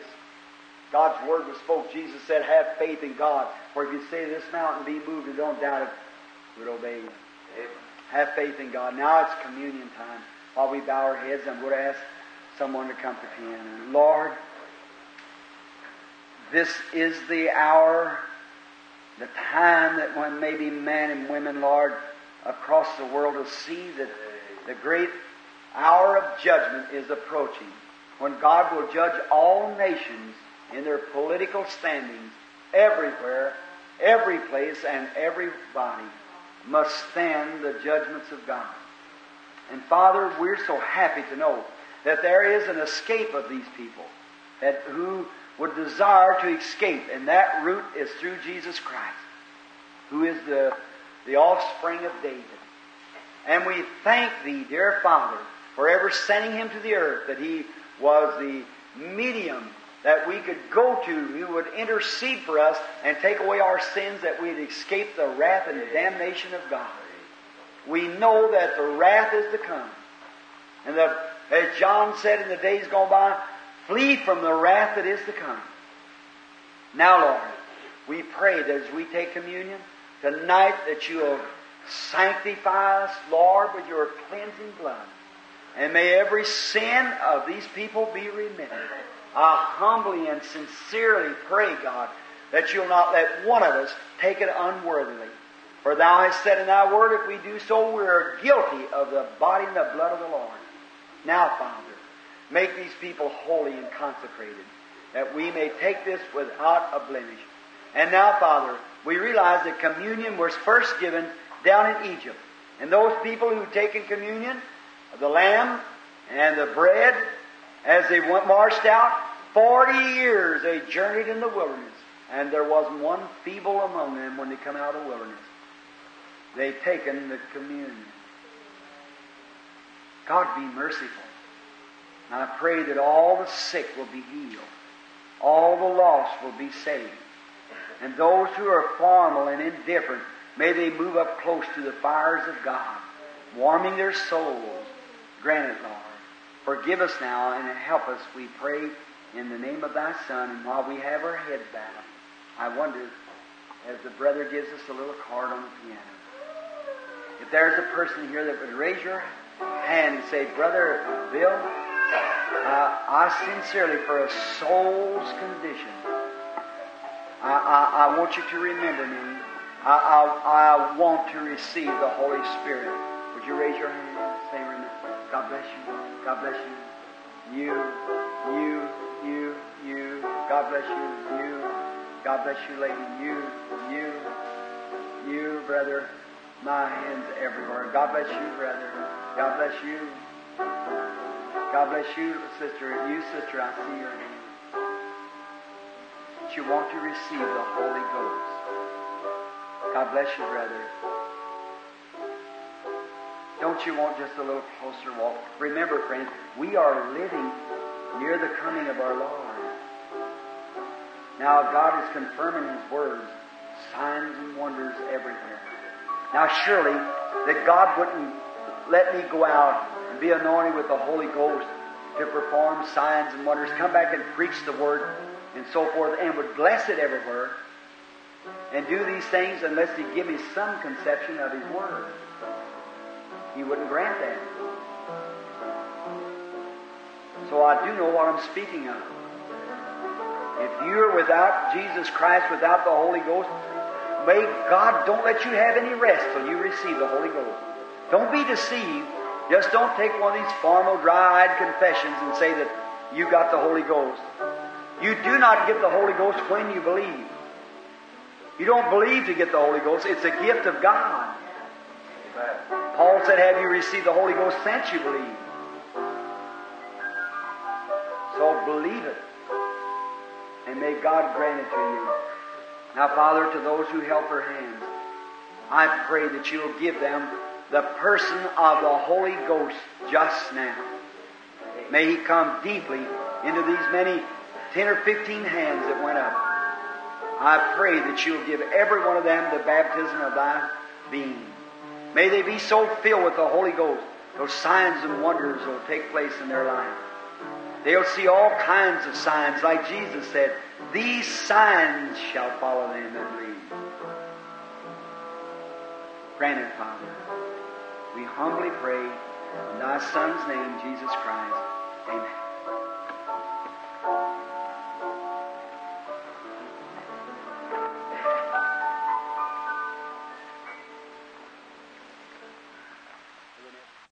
God's word was spoke. Jesus said, Have faith in God. For if you say this mountain, be moved and don't doubt it, would obey you. Amen. Have faith in God. Now it's communion time. While we bow our heads, I'm going to ask someone to come to piano. Lord, this is the hour, the time that when maybe men and women, Lord, across the world will see that the great hour of judgment is approaching. When God will judge all nations in their political standings everywhere, every place, and everybody must stand the judgments of God. And Father, we're so happy to know that there is an escape of these people that who would desire to escape, and that route is through Jesus Christ, who is the, the offspring of David. And we thank Thee, dear Father, for ever sending Him to the earth, that He was the medium that we could go to who would intercede for us and take away our sins that we'd escape the wrath and the damnation of God. We know that the wrath is to come. And the, as John said in the days gone by, flee from the wrath that is to come. Now, Lord, we pray that as we take communion tonight that you will sanctify us, Lord, with your cleansing blood. And may every sin of these people be remitted. I humbly and sincerely pray, God, that you'll not let one of us take it unworthily. For thou hast said in thy word, if we do so, we are guilty of the body and the blood of the Lord. Now, Father, make these people holy and consecrated, that we may take this without a blemish. And now, Father, we realize that communion was first given down in Egypt. And those people who taken communion, of the lamb and the bread, as they went marched out, forty years they journeyed in the wilderness, and there wasn't one feeble among them when they come out of the wilderness. They taken the communion. God be merciful. And I pray that all the sick will be healed. All the lost will be saved. And those who are formal and indifferent, may they move up close to the fires of God, warming their souls. Grant it, Lord. Forgive us now and help us, we pray, in the name of thy Son. And while we have our heads bowed, I wonder, as the brother gives us a little card on the piano, if there's a person here that would raise your hand and say, Brother Bill, uh, I sincerely, for a soul's condition, I, I, I want you to remember me. I, I, I want to receive the Holy Spirit. Would you raise your hand? and Say, remember. God bless you. God bless you. You, you, you, you. God bless you. You. God bless you, lady. You, you, you, brother. My hands everywhere. God bless you, brother. God bless you. God bless you, sister. You, sister, I see your hand. That you want to receive the Holy Ghost. God bless you, brother. Don't you want just a little closer walk? Remember, friends, we are living near the coming of our Lord. Now, God is confirming His words, signs and wonders everywhere. Now, surely, that God wouldn't let me go out and be anointed with the Holy Ghost to perform signs and wonders, come back and preach the Word and so forth, and would bless it everywhere and do these things unless He give me some conception of His Word. He wouldn't grant that. So I do know what I'm speaking of. If you're without Jesus Christ, without the Holy Ghost, may God don't let you have any rest till you receive the Holy Ghost. Don't be deceived. Just don't take one of these formal, dry-eyed confessions and say that you got the Holy Ghost. You do not get the Holy Ghost when you believe. You don't believe to get the Holy Ghost. It's a gift of God. Paul said, Have you received the Holy Ghost since you believe? So believe it. And may God grant it to you. Now, Father, to those who held her hands, I pray that you'll give them the person of the Holy Ghost just now. May He come deeply into these many 10 or 15 hands that went up. I pray that you'll give every one of them the baptism of thy being. May they be so filled with the Holy Ghost, those signs and wonders will take place in their life. They'll see all kinds of signs, like Jesus said, These signs shall follow them that believe. Grant it, Father. We humbly pray in thy Son's name, Jesus Christ. Amen.